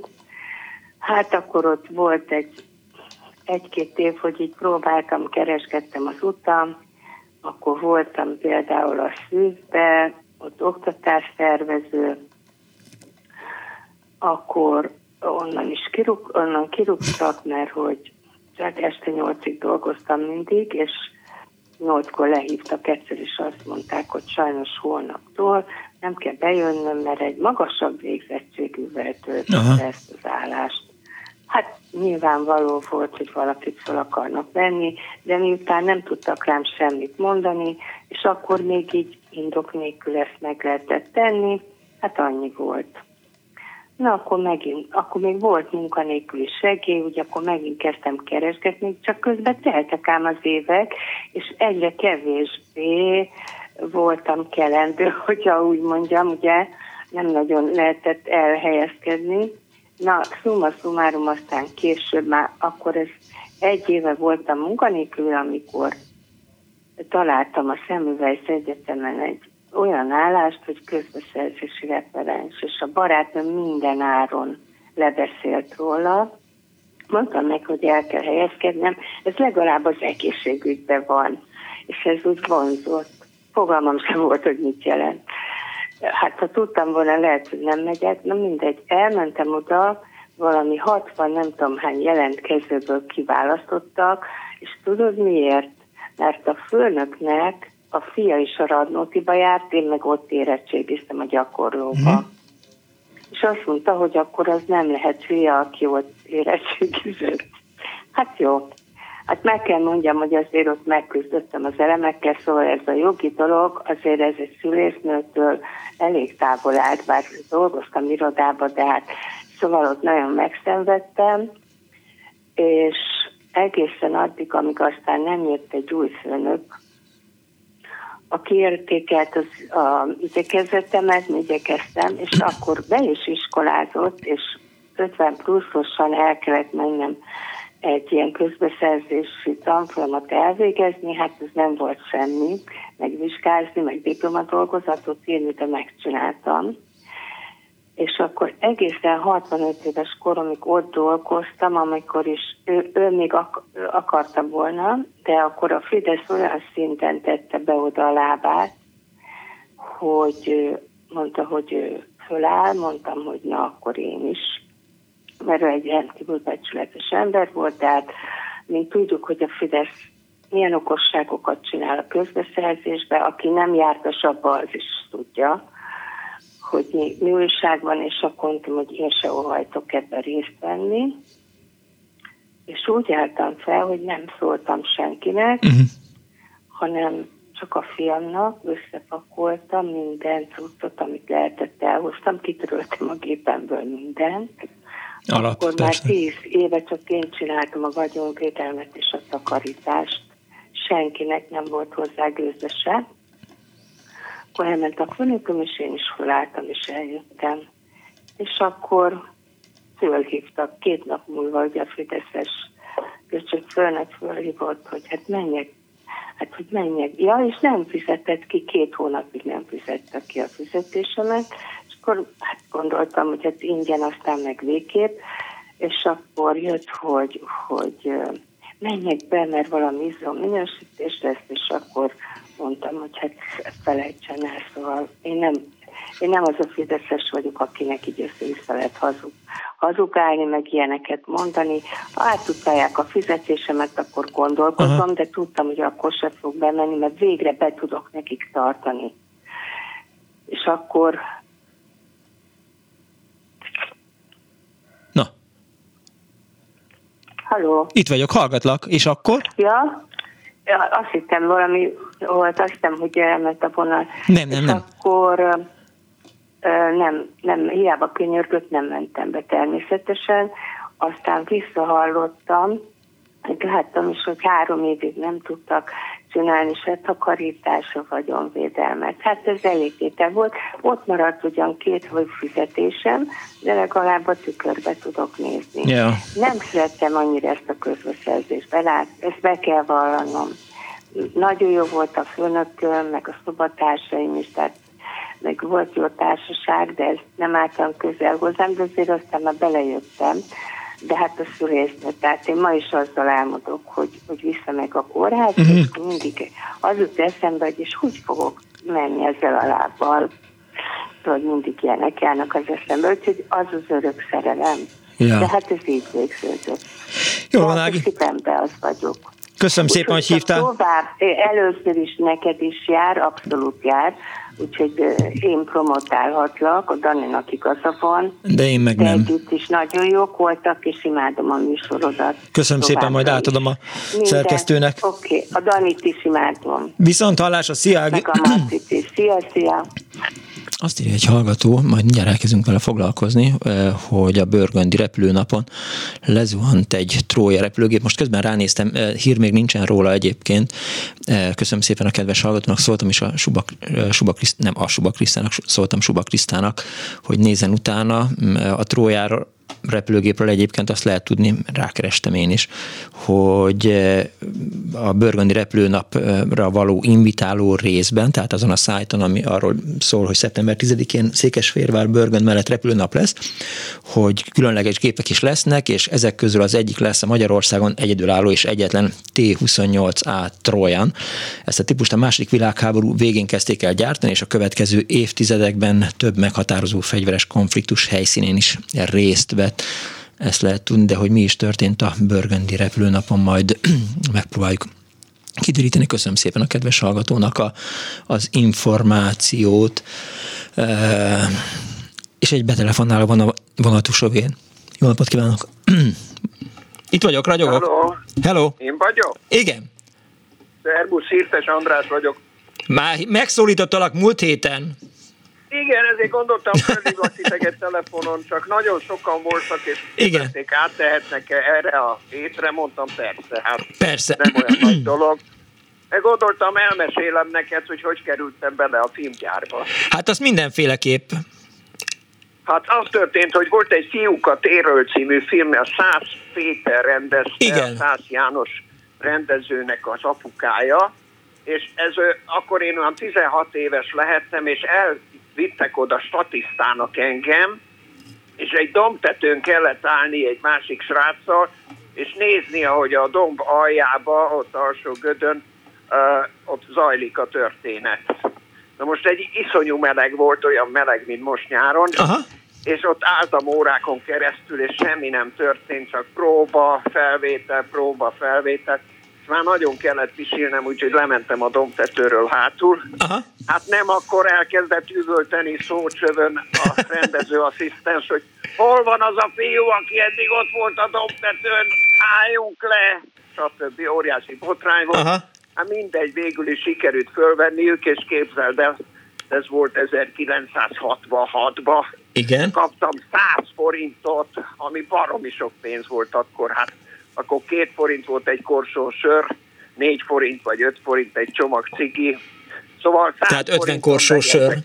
Hát akkor ott volt egy egy-két év, hogy így próbáltam, keresgettem az utam, akkor voltam például a szűzbe, ott oktatásszervező, akkor onnan is kirúg, onnan kirúgtak, mert hogy hát este nyolcig dolgoztam mindig, és nyolckor lehívtak egyszer, és azt mondták, hogy sajnos holnaptól nem kell bejönnöm, mert egy magasabb végzettségűvel töltötte ezt az állást. Hát nyilvánvaló volt, hogy valakit fel akarnak venni, de miután nem tudtak rám semmit mondani, és akkor még így indok nélkül ezt meg lehetett tenni, hát annyi volt. Na akkor megint, akkor még volt munkanélküli segély, ugye akkor megint kezdtem keresgetni, csak közben teltek ám az évek, és egyre kevésbé voltam kelendő, hogyha úgy mondjam, ugye nem nagyon lehetett elhelyezkedni. Na, summa summarum aztán később már, akkor ez egy éve voltam munkanélkül, amikor találtam a Szemüvejsz Egyetemen egy olyan állást, hogy közbeszerzési referens, és a barátom minden áron lebeszélt róla. Mondtam neki, hogy el kell helyezkednem, ez legalább az egészségügyben van, és ez úgy vonzott. Fogalmam sem volt, hogy mit jelent. Hát ha tudtam volna, lehet, hogy nem megyek, na mindegy, elmentem oda, valami 60 nem tudom hány jelentkezőből kiválasztottak, és tudod miért? Mert a főnöknek a fia is a Radnótiba járt, én meg ott érettségiztem a gyakorlóba. Mm. És azt mondta, hogy akkor az nem lehet fia, aki ott érettségizett. Hát jó, Hát meg kell mondjam, hogy azért ott megküzdöttem az elemekkel, szóval ez a jogi dolog, azért ez egy szülésznőtől elég távol állt, bár dolgoztam irodába, de hát szóval ott nagyon megszenvedtem, és egészen addig, amíg aztán nem jött egy új főnök, aki értékelt az a igyekezetemet, igyekeztem, és akkor be is iskolázott, és 50 pluszosan el kellett mennem egy ilyen közbeszerzési tanfolyamat elvégezni, hát ez nem volt semmi, megvizsgázni, meg diplomadolgozatot írni, de megcsináltam. És akkor egészen 65 éves koromig ott dolgoztam, amikor is ő, ő még ak- akarta volna, de akkor a Fidesz olyan szinten tette be oda a lábát, hogy mondta, hogy ő föláll, mondtam, hogy na, akkor én is mert ő egy rendkívül becsületes ember volt, tehát mint tudjuk, hogy a Fidesz milyen okosságokat csinál a közbeszerzésbe, aki nem jártas abba, az is tudja, hogy mi, mi újság van, és akkor mondtam, hogy én se óhajtok ebben részt venni. És úgy álltam fel, hogy nem szóltam senkinek, uh-huh. hanem csak a fiamnak összepakoltam minden cuccot, amit lehetett, elhoztam, kitöröltem a gépemből mindent. Alap, Akkor már tíz éve csak én csináltam a vagyonvédelmet és a takarítást. Senkinek nem volt hozzá gőzöse. Akkor elment a főnököm, és én is felálltam, és eljöttem. És akkor fölhívtak két nap múlva, hogy a Fideszes köcsök fölnek fölhívott, hogy hát menjek hát hogy menjek. Ja, és nem fizetett ki, két hónapig nem fizettek ki a fizetésemet, és akkor hát gondoltam, hogy hát ingyen, aztán meg végképp, és akkor jött, hogy, hogy menjek be, mert valami izom minősítés lesz, és akkor mondtam, hogy hát felejtsen el, szóval én nem, én nem az a fideszes vagyok, akinek így össze-vissza lehet hazug, hazugálni, meg ilyeneket mondani. Ha átutálják a fizetésemet, akkor gondolkozom, Aha. de tudtam, hogy akkor se fog bemenni, mert végre be tudok nekik tartani. És akkor Halló. Itt vagyok, hallgatlak. És akkor? Ja, ja azt hittem valami volt, azt hittem, hogy elment a vonal. Nem, nem, és nem. akkor nem, nem, hiába könyörgött, nem mentem be természetesen. Aztán visszahallottam, láttam is, hogy három évig nem tudtak csinálni se takarításra, vagyonvédelmet. Hát ez elég tétel volt. Ott maradt ugyan két vagy fizetésem, de legalább a tükörbe tudok nézni. Yeah. Nem szerettem annyira ezt a közbeszerzést, belát, ezt be kell vallanom. Nagyon jó volt a főnököm, meg a szobatársaim is, tehát meg volt jó társaság, de ez nem álltam közel hozzám, de azért aztán már belejöttem. De hát a szülésbe, tehát én ma is azzal álmodok, hogy, hogy vissza meg a kórházba, uh-huh. és mindig az jut eszembe, hogy és hogy fogok menni ezzel a lábbal. Tudod, mindig ilyenek járnak az eszembe, úgyhogy az az örök szerelem. Ja. De hát ez így végződött. Jó van, Ági. Az vagyok. Köszönöm Úgy, szépen, hogy hívtál. Tovább, először is neked is jár, abszolút jár, úgyhogy én promotálhatlak, a Daninak igaza van. De én meg nem. Együtt is nagyon jók voltak, és imádom a műsorodat. Köszönöm szépen, majd átadom a Minden. szerkesztőnek. Oké, okay. a Danit is imádom. Viszont hallásra, szia! Meg a Marcit is. Szia, szia! Azt írja egy hallgató, majd mindjárt elkezdünk vele foglalkozni, eh, hogy a Börgöndi repülőnapon lezuhant egy trója repülőgép. Most közben ránéztem, eh, hír még nincsen róla egyébként. Eh, köszönöm szépen a kedves hallgatónak, szóltam is a Suba, Suba Kriszt, nem a Suba Krisztának, szóltam Suba Krisztának, hogy nézen utána mm, a trójára repülőgépről egyébként azt lehet tudni, rákerestem én is, hogy eh, a Börgöndi repülőnapra való invitáló részben, tehát azon a szájton, ami arról szól, hogy szeptember 10-én Székesfehérvár Börgönd mellett repülőnap lesz, hogy különleges gépek is lesznek, és ezek közül az egyik lesz a Magyarországon egyedülálló és egyetlen T-28A Trojan. Ezt a típust a második világháború végén kezdték el gyártani, és a következő évtizedekben több meghatározó fegyveres konfliktus helyszínén is részt vett ezt lehet tudni, de hogy mi is történt a Burgundy repülőnapon, majd megpróbáljuk kideríteni. Köszönöm szépen a kedves hallgatónak a, az információt. E, és egy betelefonnáló van a vonatusovén. Jó napot kívánok! Itt vagyok, ragyogok. Hello. Hello. Én vagyok? Igen. Szerbusz, Hirtes András vagyok. Már megszólítottalak múlt héten. Igen, ezért gondoltam, felhívlak titeket telefonon, csak nagyon sokan voltak, és Igen. áttehetnek -e erre a hétre, mondtam persze, hát persze. nem olyan nagy dolog. Gondoltam, elmesélem neked, hogy hogy kerültem bele a filmgyárba. Hát az mindenféleképp. Hát az történt, hogy volt egy Fiúkat éről című film, a Szász Péter rendezte, Igen. Szász János rendezőnek az apukája, és ez akkor én olyan 16 éves lehettem, és el vittek oda statisztának engem, és egy dombtetőn kellett állni egy másik sráccal, és nézni, ahogy a domb aljába, ott alsó gödön, uh, ott zajlik a történet. Na most egy iszonyú meleg volt, olyan meleg, mint most nyáron, Aha. és ott álltam órákon keresztül, és semmi nem történt, csak próba, felvétel, próba, felvétel, már nagyon kellett pisilnem, úgyhogy lementem a domtetőről hátul. Aha. Hát nem akkor elkezdett üvölteni szócsövön a rendezőasszisztens, hogy hol van az a fiú, aki eddig ott volt a domtetőn, álljunk le, stb. Óriási botrány volt. Aha. Hát mindegy, végül is sikerült fölvenniük, és képzeld el, ez volt 1966-ban. Igen. Kaptam 100 forintot, ami baromi sok pénz volt akkor. Hát akkor két forint volt egy korsó sör, négy forint vagy öt forint egy csomag cigi. Szóval Tehát 50 korsó sör.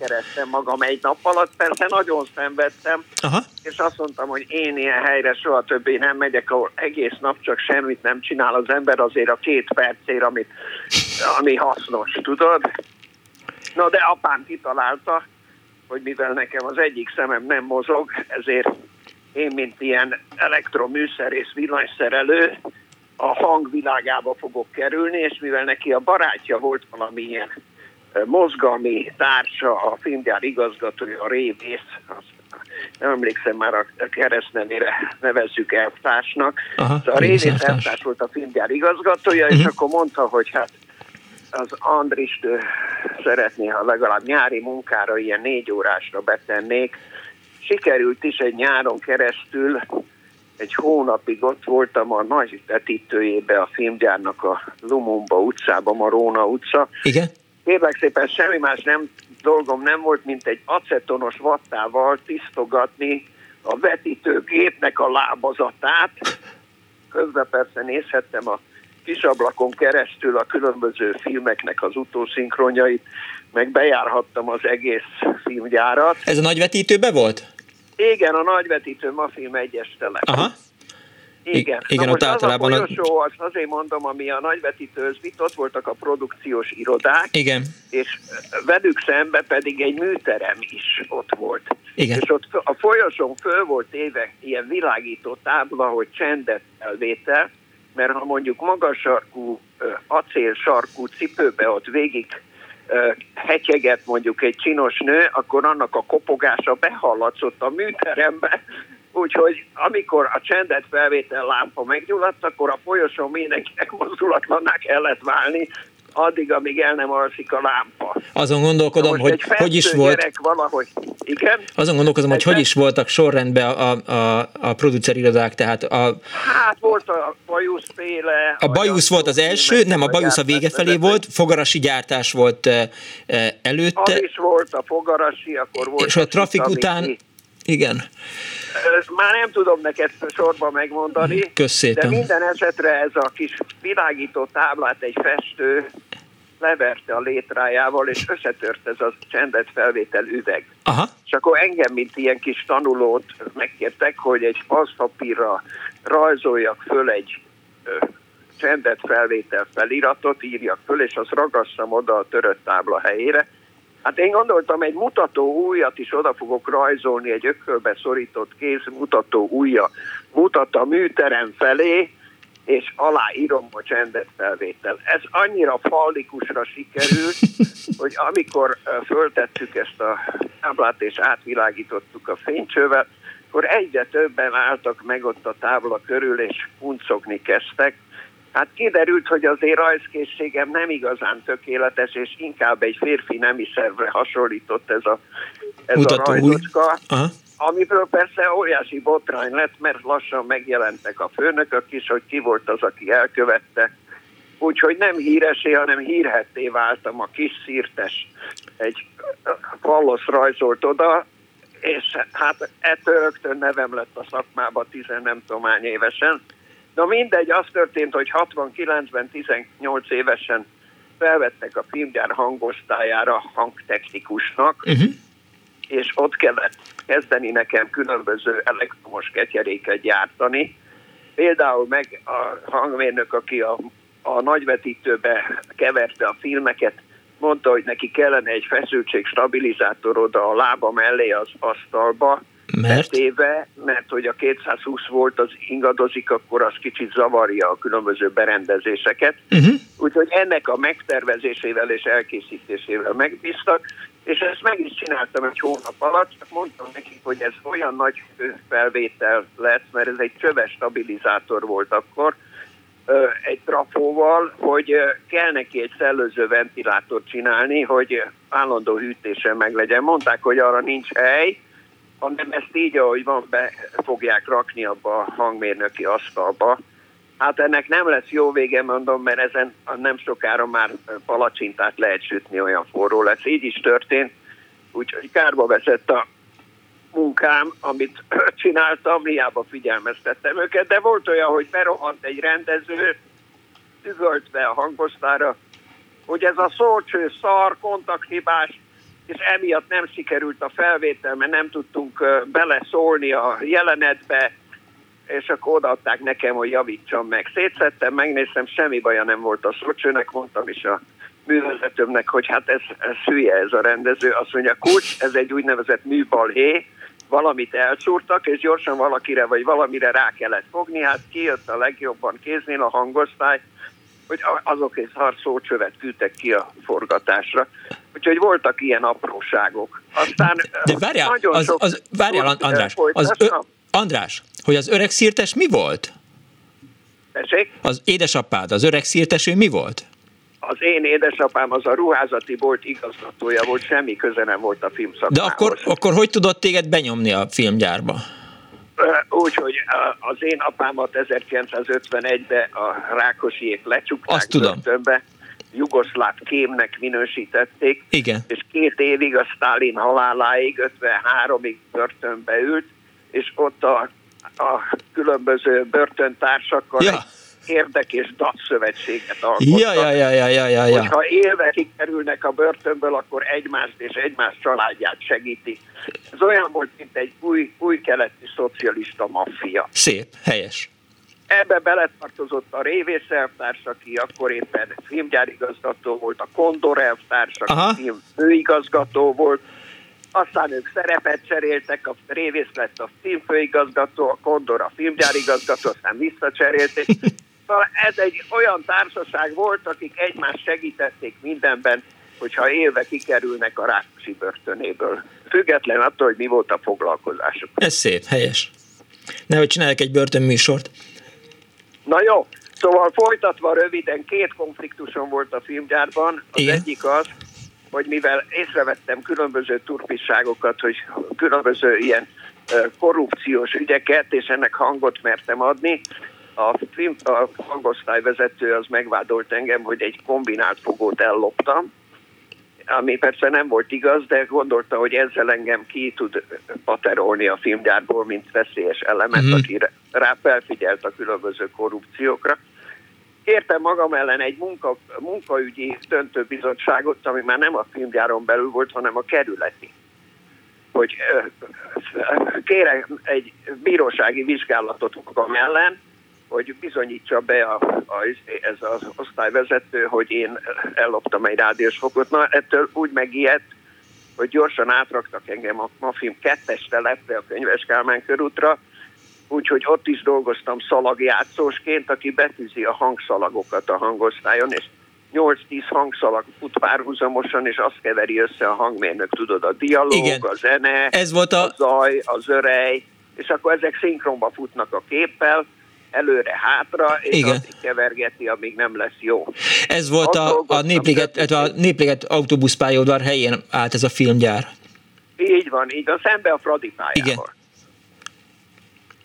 Magam egy nap alatt, persze nagyon szenvedtem, Aha. és azt mondtam, hogy én ilyen helyre soha többé nem megyek, ahol egész nap csak semmit nem csinál az ember azért a két percért, amit, ami hasznos, tudod? Na de apám kitalálta, hogy mivel nekem az egyik szemem nem mozog, ezért én, mint ilyen elektroműszerész villanyszerelő, a hangvilágába fogok kerülni, és mivel neki a barátja volt valamilyen mozgalmi társa, a filmgyár igazgatója, a Révész, nem emlékszem már a keresztnevére nevezzük elvtársnak. Aha, szóval a Révész elvtárs volt a filmgyár igazgatója, uh-huh. és mhm. akkor mondta, hogy hát az Andrist szeretné, ha legalább nyári munkára ilyen négy órásra betennék. Sikerült is egy nyáron keresztül, egy hónapig ott voltam a nagy vetítőjébe a filmgyárnak a Lumumba utcában, Maróna utca. Igen? Kérlek szépen semmi más nem, dolgom nem volt, mint egy acetonos vattával tisztogatni a vetítőgépnek a lábazatát. Közben persze nézhettem a kisablakon keresztül a különböző filmeknek az utószinkronjait, meg bejárhattam az egész filmgyárat. Ez a nagyvetítőbe volt? Igen, a nagyvetítő ma film egyes telep. Aha. Igen, igen Na ott általában... Az a folyosó, az azért mondom, ami a nagyvetítőhöz vitt, ott voltak a produkciós irodák, igen. és velük szembe pedig egy műterem is ott volt. Igen. És ott a folyosón föl volt éve ilyen világító tábla, hogy csendet elvétel, mert ha mondjuk magasarkú, acélsarkú cipőbe ott végig hetyeget mondjuk egy csinos nő, akkor annak a kopogása behallatszott a műterembe, úgyhogy amikor a csendet felvétel lámpa meggyulladt, akkor a folyosón mindenkinek mozdulatlanná kellett válni, addig, amíg el nem alszik a lámpa. Azon gondolkodom, hogy hogy is volt... valahogy, igen? Azon gondolkozom, hogy hogy is voltak sorrendben a, a, a producer irodák, tehát a... Hát volt a bajuszféle... A bajusz volt az első, nem, a bajusz a vége felé volt, fogarasi gyártás volt előtte. Az is volt, a fogarasi, akkor volt... És a, trafik után... Igen. Már nem tudom neked sorba megmondani, Köszépen. de minden esetre ez a kis világító táblát egy festő leverte a létrájával, és összetört ez a csendet felvétel üveg. Aha. És akkor engem, mint ilyen kis tanulót megkértek, hogy egy aszpapírra rajzoljak föl egy ö, csendet felvétel feliratot, írjak föl, és azt ragasszam oda a törött tábla helyére, Hát én gondoltam, egy mutató újat is oda fogok rajzolni, egy ökölbe szorított kéz mutató újja mutat a műterem felé, és aláírom a csendet felvétel. Ez annyira fallikusra sikerült, hogy amikor föltettük ezt a táblát és átvilágítottuk a fénycsővel, akkor egyre többen álltak meg ott a tábla körül, és puncogni kezdtek, Hát kiderült, hogy azért rajzkészségem nem igazán tökéletes, és inkább egy férfi nemi szervre hasonlított ez a, ez a rajzocska. Amiből persze óriási botrány lett, mert lassan megjelentek a főnökök is, hogy ki volt az, aki elkövette. Úgyhogy nem híresé, hanem hírhetté váltam a kis szírtes. Egy fallosz rajzolt oda, és hát ettől rögtön nevem lett a szakmába tizen nem tudom évesen. Na mindegy, az történt, hogy 69-ben 18 évesen felvettek a filmgyár hangosztályára hangtechnikusnak, uh-huh. És ott kellett kezdeni nekem különböző elektromos ketyeréket gyártani. Például meg a hangmérnök, aki a, a nagyvetítőbe keverte a filmeket, mondta, hogy neki kellene egy feszültségstabilizátor oda a lába mellé az asztalba, mert? Éve, mert hogy a 220 volt az ingadozik, akkor az kicsit zavarja a különböző berendezéseket. Uh-huh. Úgyhogy ennek a megtervezésével és elkészítésével megbíztak, és ezt meg is csináltam egy hónap alatt, csak mondtam nekik, hogy ez olyan nagy felvétel lesz, mert ez egy csöves stabilizátor volt akkor, egy trafóval, hogy kell neki egy szellőző ventilátort csinálni, hogy állandó hűtésen meg legyen. Mondták, hogy arra nincs hely, hanem ezt így, ahogy van, be fogják rakni abba a hangmérnöki asztalba. Hát ennek nem lesz jó vége, mondom, mert ezen nem sokára már palacsintát lehet sütni, olyan forró lesz. Így is történt, úgyhogy kárba veszett a munkám, amit csináltam, hiába figyelmeztettem őket, de volt olyan, hogy berohant egy rendező, üvöltve a hangosztára, hogy ez a szócső szar, kontakthibás, és emiatt nem sikerült a felvétel, mert nem tudtunk beleszólni a jelenetbe, és akkor odaadták nekem, hogy javítsam meg. Szétszettem, megnéztem, semmi baja nem volt a szócsőnek, mondtam is a művezetőmnek, hogy hát ez, ez hülye ez a rendező. Azt mondja, kulcs, ez egy úgynevezett műbalhé, valamit elszúrtak, és gyorsan valakire vagy valamire rá kellett fogni, hát kijött a legjobban kéznél a hangosztály, hogy azok egy harcócsövet küldtek ki a forgatásra. Úgyhogy voltak ilyen apróságok. Aztán De várjál, nagyon az, az, várjál András, az ö, András, hogy az öreg szírtes mi volt? Tessék? Az édesapád, az öreg szírtes, ő mi volt? az én édesapám az a ruházati volt igazgatója volt, semmi köze nem volt a filmszakmához. De akkor, akkor hogy tudott téged benyomni a filmgyárba? Úgyhogy az én apámat 1951-ben a Rákosiék lecsukták Azt tudom. börtönbe, jugoszláv kémnek minősítették, Igen. és két évig a Stalin haláláig, 53-ig börtönbe ült, és ott a, a különböző börtöntársakkal ja érdek és szövetséget alkottak. Ja, ja, ja, ja, ja, ja, ja. Hogyha élve kikerülnek a börtönből, akkor egymást és egymás családját segíti. Ez olyan volt, mint egy új, új keleti szocialista maffia. Szép, helyes. Ebbe beletartozott a Révész elvtárs, aki akkor éppen filmgyárigazgató volt, a Kondor elvtárs, aki film főigazgató volt, aztán ők szerepet cseréltek, a Révész lett a filmfőigazgató, a Kondor a filmgyárigazgató, aztán visszacserélték. Szóval ez egy olyan társaság volt, akik egymást segítették mindenben, hogyha élve kikerülnek a Rákosi börtönéből. Független attól, hogy mi volt a foglalkozásuk. Ez szép, helyes. Nehogy csinálják egy börtönműsort. Na jó, szóval folytatva röviden, két konfliktusom volt a filmgyárban. Az Igen. egyik az, hogy mivel észrevettem különböző turpisságokat, hogy különböző ilyen korrupciós ügyeket, és ennek hangot mertem adni, a, film, a hangosztályvezető az megvádolt engem, hogy egy kombinált fogót elloptam, ami persze nem volt igaz, de gondolta, hogy ezzel engem ki tud paterolni a filmgyárból, mint veszélyes elemet, mm-hmm. aki rá felfigyelt a különböző korrupciókra. Kértem magam ellen egy munka, munkaügyi döntőbizottságot, ami már nem a filmgyáron belül volt, hanem a kerületi hogy kérek egy bírósági vizsgálatot magam ellen, hogy bizonyítsa be a, a, ez az osztályvezető, hogy én elloptam egy rádiós fokot. Na, ettől úgy megijedt, hogy gyorsan átraktak engem a Mafim kettes telepre, a Könyves Kálmán körútra, úgyhogy ott is dolgoztam szalagjátszósként, aki betűzi a hangszalagokat a hangosztályon, és 8-10 hangszalag fut párhuzamosan, és azt keveri össze a hangmérnök, tudod, a dialóg, Igen. a zene, Ez volt a... a zaj, az örej, és akkor ezek szinkronba futnak a képpel, előre-hátra, és Igen. addig kevergeti, amíg nem lesz jó. Ez volt a, a, Népliget, a Népliget autóbuszpályaudvar helyén állt ez a filmgyár. Így van, így van, szembe a Fradi pályával. Igen.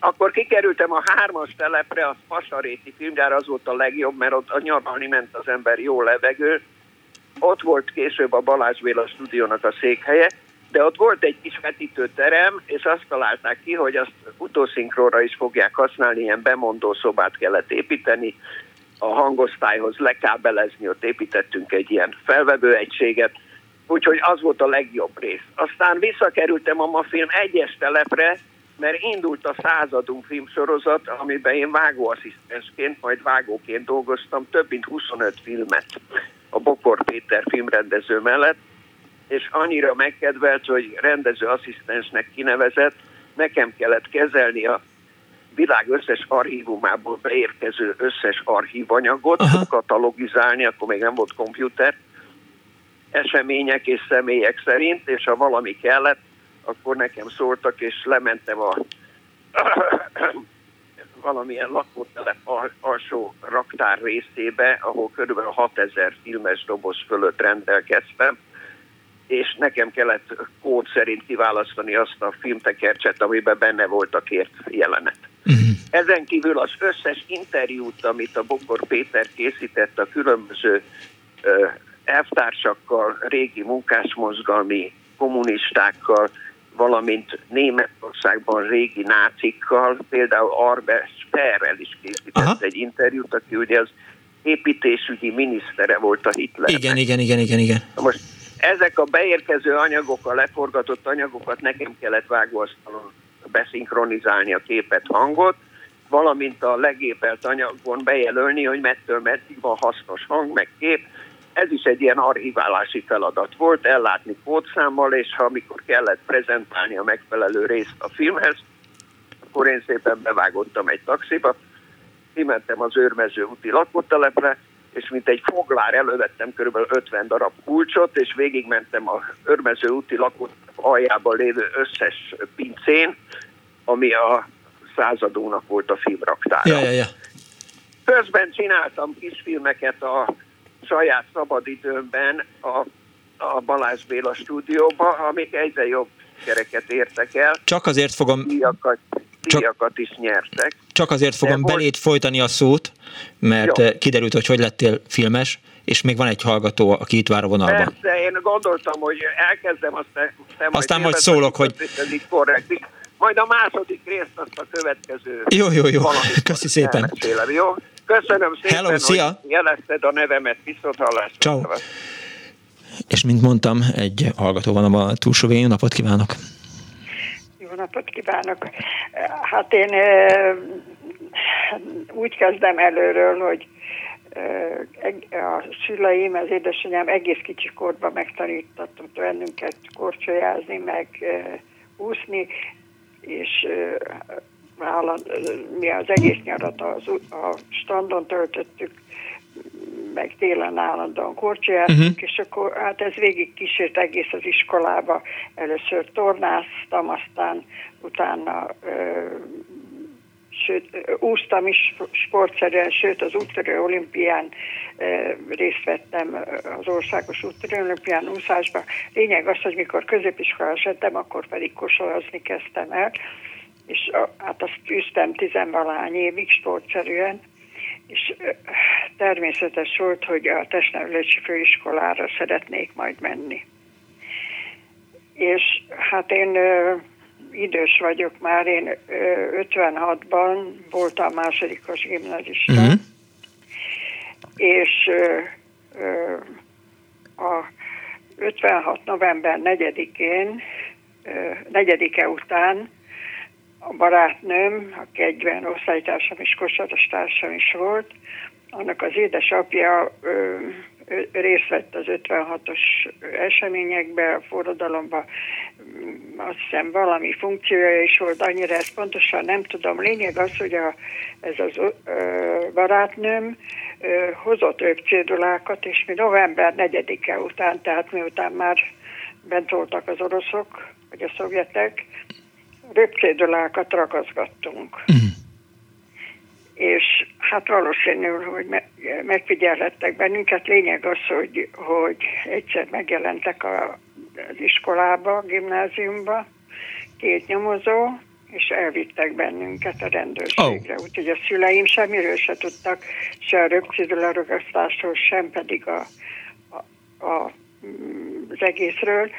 Akkor kikerültem a hármas telepre, a Pasaréti filmgyár, az volt a legjobb, mert ott a nyaralni ment az ember jó levegő. Ott volt később a Balázs Béla stúdiónak a székhelye, de ott volt egy kis vetítőterem, és azt találták ki, hogy azt utószinkróra is fogják használni, ilyen bemondó szobát kellett építeni, a hangosztályhoz lekábelezni, ott építettünk egy ilyen felvevő egységet, úgyhogy az volt a legjobb rész. Aztán visszakerültem a ma film egyes telepre, mert indult a századunk filmsorozat, amiben én vágóasszisztensként, majd vágóként dolgoztam, több mint 25 filmet a Bokor Péter filmrendező mellett, és annyira megkedvelt, hogy rendező asszisztensnek kinevezett, nekem kellett kezelni a világ összes archívumából beérkező összes archívanyagot, Aha. katalogizálni, akkor még nem volt komputer, események és személyek szerint, és ha valami kellett, akkor nekem szóltak, és lementem a valamilyen lakótelep alsó raktár részébe, ahol kb. 6000 filmes doboz fölött rendelkeztem, és nekem kellett kód szerint kiválasztani azt a filmtekercset, amiben benne volt a kért jelenet. Uh-huh. Ezen kívül az összes interjút, amit a Bokor Péter készített a különböző elvtársakkal, régi munkásmozgalmi kommunistákkal, valamint Németországban régi nácikkal, például Arbe Sperrel is készített Aha. egy interjút, aki ugye az építésügyi minisztere volt a Hitler. Igen, igen, igen, igen, igen. Most ezek a beérkező anyagok, a leforgatott anyagokat nekem kellett vágóasztalon beszinkronizálni a képet, hangot, valamint a legépelt anyagon bejelölni, hogy mettől meddig van hasznos hang, meg kép, ez is egy ilyen archiválási feladat volt, ellátni kódszámmal, és ha amikor kellett prezentálni a megfelelő részt a filmhez, akkor én szépen bevágottam egy taxiba, kimentem az őrmező úti lakótelepre, és mint egy foglár elővettem kb. 50 darab kulcsot, és végigmentem a őrmező úti lakótelep aljában lévő összes pincén, ami a századónak volt a filmraktára. Ja, ja, ja. Közben csináltam kisfilmeket a saját szabadidőmben a, a Balázs Béla stúdióba, amik egyre jobb kereket értek el. Csak azért fogom... Díjakat, díjakat is nyertek. Csak azért fogom De belét folytani a szót, mert Jó. kiderült, hogy hogy lettél filmes, és még van egy hallgató, aki itt vár a vonalban. Persze, én gondoltam, hogy elkezdem, azt te, te Aztán majd szólok, hogy... Korrekt. Majd a második részt azt a következő... Jó, jó, jó. Köszi szépen. jó? Köszönöm szépen, Hello, szia. hogy jelezted a nevemet. Viszont hallásra. Ciao. És mint mondtam, egy hallgató van a túlsó végén. Napot kívánok! Jó napot kívánok! Hát én úgy kezdem előről, hogy a szüleim, az édesanyám egész kicsi korban megtanítattak bennünket korcsolyázni, meg úszni, és mi az egész nyarat az, a standon töltöttük, meg télen állandóan korcsolyáztunk, uh-huh. és akkor hát ez végig kísért egész az iskolába. Először tornáztam, aztán utána ö, sőt, úsztam is sportszerűen, sőt az úttörő olimpián ö, részt vettem az országos úttörő olimpián úszásban. Lényeg az, hogy mikor középiskolás lettem, akkor pedig kosarazni kezdtem el, és hát azt tűztem tizenvalány évig sportszerűen, és természetes volt, hogy a testnevelési főiskolára szeretnék majd menni. És hát én ö, idős vagyok már, én ö, 56-ban voltam másodikos gimnazista, uh-huh. és ö, ö, a 56. november 4-én, 4-e után a barátnőm, aki egyben osztálytársam és kosaras társam is volt, annak az édesapja ö, részt vett az 56-os eseményekbe, a forradalomba, azt hiszem valami funkciója is volt, annyira ezt pontosan nem tudom. Lényeg az, hogy a, ez az ö, barátnőm ö, hozott ők cédulákat, és mi november 4-e után, tehát miután már bent voltak az oroszok, vagy a szovjetek, röpcédulákat ragaszgattunk. Uh-huh. És hát valószínű, hogy me- megfigyelhettek bennünket. Lényeg az, hogy, hogy egyszer megjelentek a, az iskolába, a gimnáziumba, két nyomozó, és elvittek bennünket a rendőrségre. Oh. Úgyhogy a szüleim semmiről se tudtak, se a röpcédula ragasztásról, sem pedig a, a, a, az egészről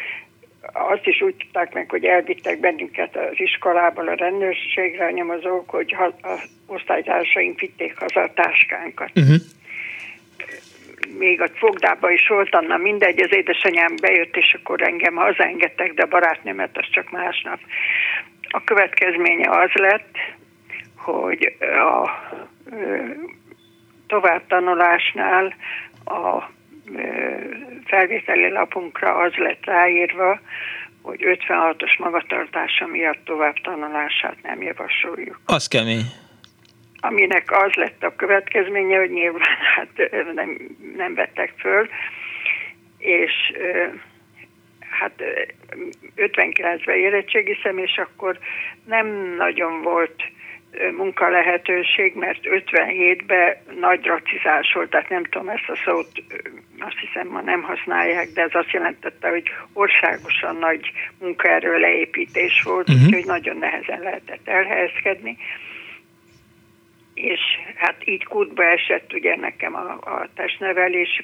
azt is úgy tudták meg, hogy elvittek bennünket az iskolából a rendőrségre a nyomozók, hogy ha, a osztálytársaink vitték haza a táskánkat. Uh-huh. Még a fogdában is volt, na mindegy, az édesanyám bejött, és akkor engem hazaengedtek, de a barátnőmet az csak másnap. A következménye az lett, hogy a továbbtanulásnál a felvételi lapunkra az lett ráírva, hogy 56-os magatartása miatt tovább tanulását nem javasoljuk. Az kemény. Aminek az lett a következménye, hogy nyilván hát nem, nem vettek föl, és hát 59-ben érettségiztem, és akkor nem nagyon volt munka lehetőség, mert 57-ben nagy racizás volt, tehát nem tudom ezt a szót, azt hiszem ma nem használják, de ez azt jelentette, hogy országosan nagy munkaerő leépítés volt, uh-huh. úgyhogy nagyon nehezen lehetett elhelyezkedni. És hát így kútba esett ugye nekem a, a testnevelés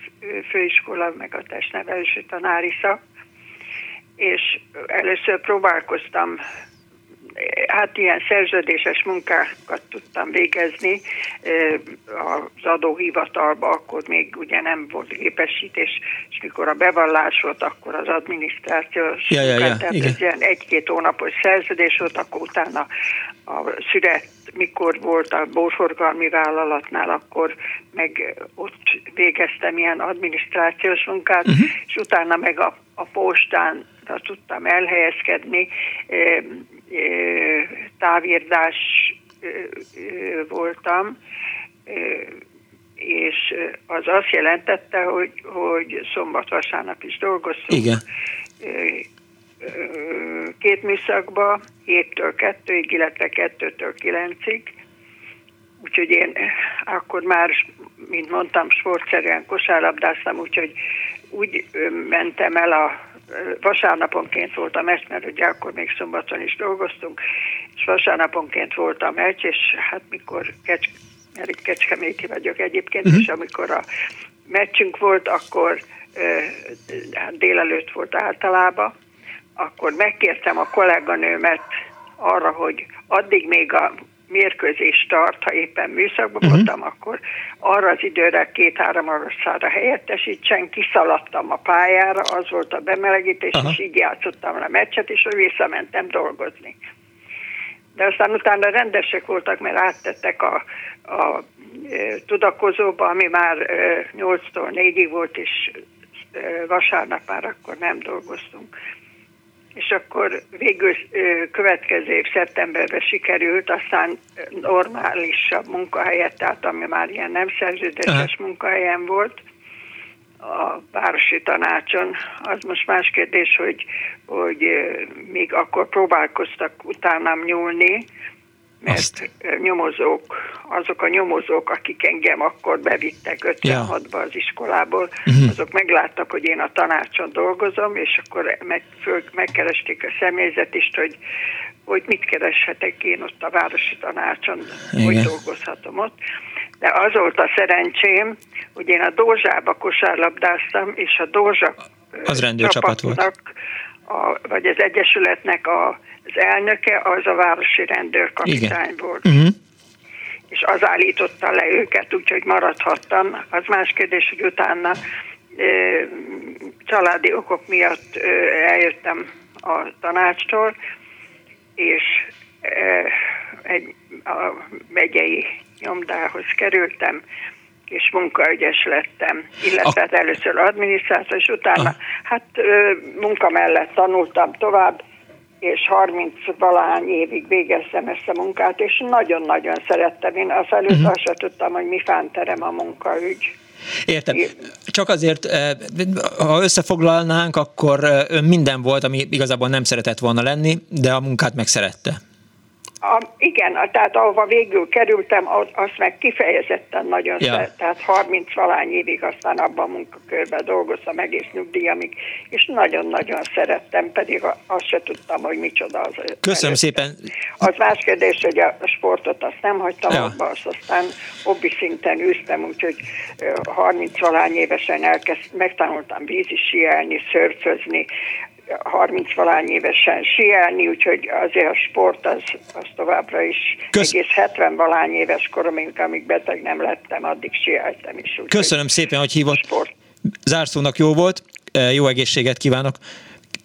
főiskola, meg a testnevelési tanári szak, és először próbálkoztam hát ilyen szerződéses munkákat tudtam végezni az adóhivatalba, akkor még ugye nem volt gépesítés, és mikor a bevallás volt, akkor az adminisztrációs ja, ja, ja, tehát ez ilyen egy-két hónapos szerződés volt, akkor utána a szület mikor volt a borforgalmi vállalatnál, akkor meg ott végeztem ilyen adminisztrációs munkát, uh-huh. és utána meg a, a postán tudtam elhelyezkedni, távirdás voltam, és az azt jelentette, hogy, hogy szombat-vasárnap is dolgoztunk. Igen. Két műszakba, 7-től 2-ig, illetve 2-től 9-ig. Úgyhogy én akkor már, mint mondtam, sportszerűen kosárlabdáztam, úgyhogy úgy mentem el a vasárnaponként volt a meccs, mert ugye akkor még szombaton is dolgoztunk, és vasárnaponként volt a meccs, és hát mikor kecs, mert kecskeméti vagyok egyébként, uh-huh. és amikor a meccsünk volt, akkor hát délelőtt volt általában, akkor megkértem a kolléganőmet arra, hogy addig még a mérkőzés tart, ha éppen műszakban uh-huh. voltam, akkor arra az időre két-három oroszára helyettesítsen, kiszaladtam a pályára, az volt a bemelegítés, uh-huh. és így játszottam a meccset, és visszamentem dolgozni. De aztán utána rendesek voltak, mert áttettek a, a e, tudakozóba, ami már e, 8-tól 4-ig volt, és e, vasárnap már akkor nem dolgoztunk és akkor végül következő év szeptemberben sikerült, aztán normálisabb munkahelyet, tehát ami már ilyen nem szerződéses munkahelyen volt, a városi tanácson. Az most más kérdés, hogy, hogy még akkor próbálkoztak utánam nyúlni, mert Azt. nyomozók, azok a nyomozók, akik engem akkor bevittek 56-ba az iskolából, uh-huh. azok megláttak, hogy én a tanácson dolgozom, és akkor meg, föl, megkeresték a személyzetist, hogy, hogy mit kereshetek én ott a városi tanácson, Igen. hogy dolgozhatom ott. De az volt a szerencsém, hogy én a Dózsába kosárlabdáztam, és a Dózsa az rendőrcsapat volt. A, vagy az Egyesületnek a az elnöke az a városi rendőrkapitány volt. Uh-huh. És az állította le őket, úgyhogy maradhattam. Az más kérdés, hogy utána családi okok miatt eljöttem a tanácstól, és egy, a megyei nyomdához kerültem, és munkaügyes lettem, illetve a... először adminisztrátor, és utána a... hát munka mellett tanultam tovább, és 30 valahány évig végeztem ezt a munkát, és nagyon-nagyon szerettem. Én az előtt uh-huh. azt sem tudtam, hogy mi fánterem a munkaügy. Értem. Csak azért, ha összefoglalnánk, akkor ön minden volt, ami igazából nem szeretett volna lenni, de a munkát megszerette. A, igen, tehát ahova végül kerültem, azt meg kifejezetten nagyon ja. szeret, tehát 30 valány évig aztán abban a munkakörben dolgoztam egész nyugdíjamig, és nagyon-nagyon szerettem, pedig azt se tudtam, hogy micsoda az. Köszönöm előtte. szépen. Az más kérdés, hogy a sportot azt nem hagytam ja. abba, azt aztán hobbi szinten űztem, úgyhogy 30 valány évesen elkezd, megtanultam vízi sielni, szörfözni, 30 valány évesen sielni, úgyhogy azért a sport az, az továbbra is Kösz... egész 70 valány éves koromig, amíg beteg nem lettem, addig sieltem is. Úgy, Köszönöm szépen, hogy hívott. Sport. Zárszónak jó volt, e, jó egészséget kívánok.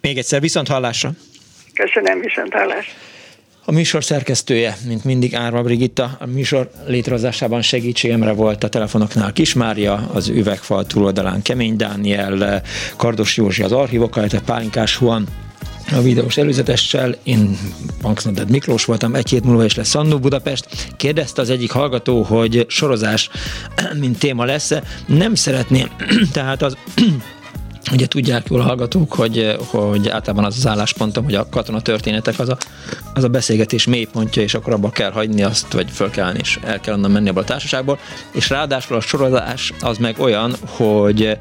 Még egyszer viszont hallásra. Köszönöm, viszont hallásra. A műsor szerkesztője, mint mindig Árva Brigitta, a műsor létrehozásában segítségemre volt a telefonoknál Kismária, az üvegfal túloldalán Kemény Dániel, Kardos Józsi az archívok, illetve Pálinkás Huan, a videós előzetessel, én Banksnoded Miklós voltam, egy hét múlva is lesz Annó Budapest. Kérdezte az egyik hallgató, hogy sorozás mint téma lesz Nem szeretném, tehát az Ugye tudják jól hallgatók, hogy, hogy általában az az álláspontom, hogy a katona történetek az a, az a beszélgetés mélypontja, és akkor abba kell hagyni azt, vagy föl kell és el kell onnan menni abba a társaságból, és ráadásul a sorozás az meg olyan, hogy,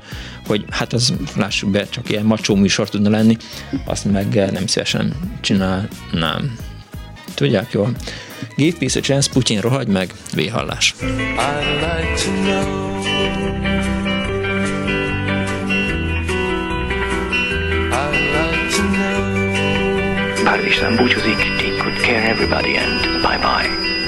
hogy hát az lássuk be, csak ilyen macsó műsor tudna lenni, azt meg nem szívesen csinálnám. Tudják jól. Give peace a chance, Putyin rohagy meg, véhallás. I'd like to know Pár István búcsúzik, take good care everybody and bye bye.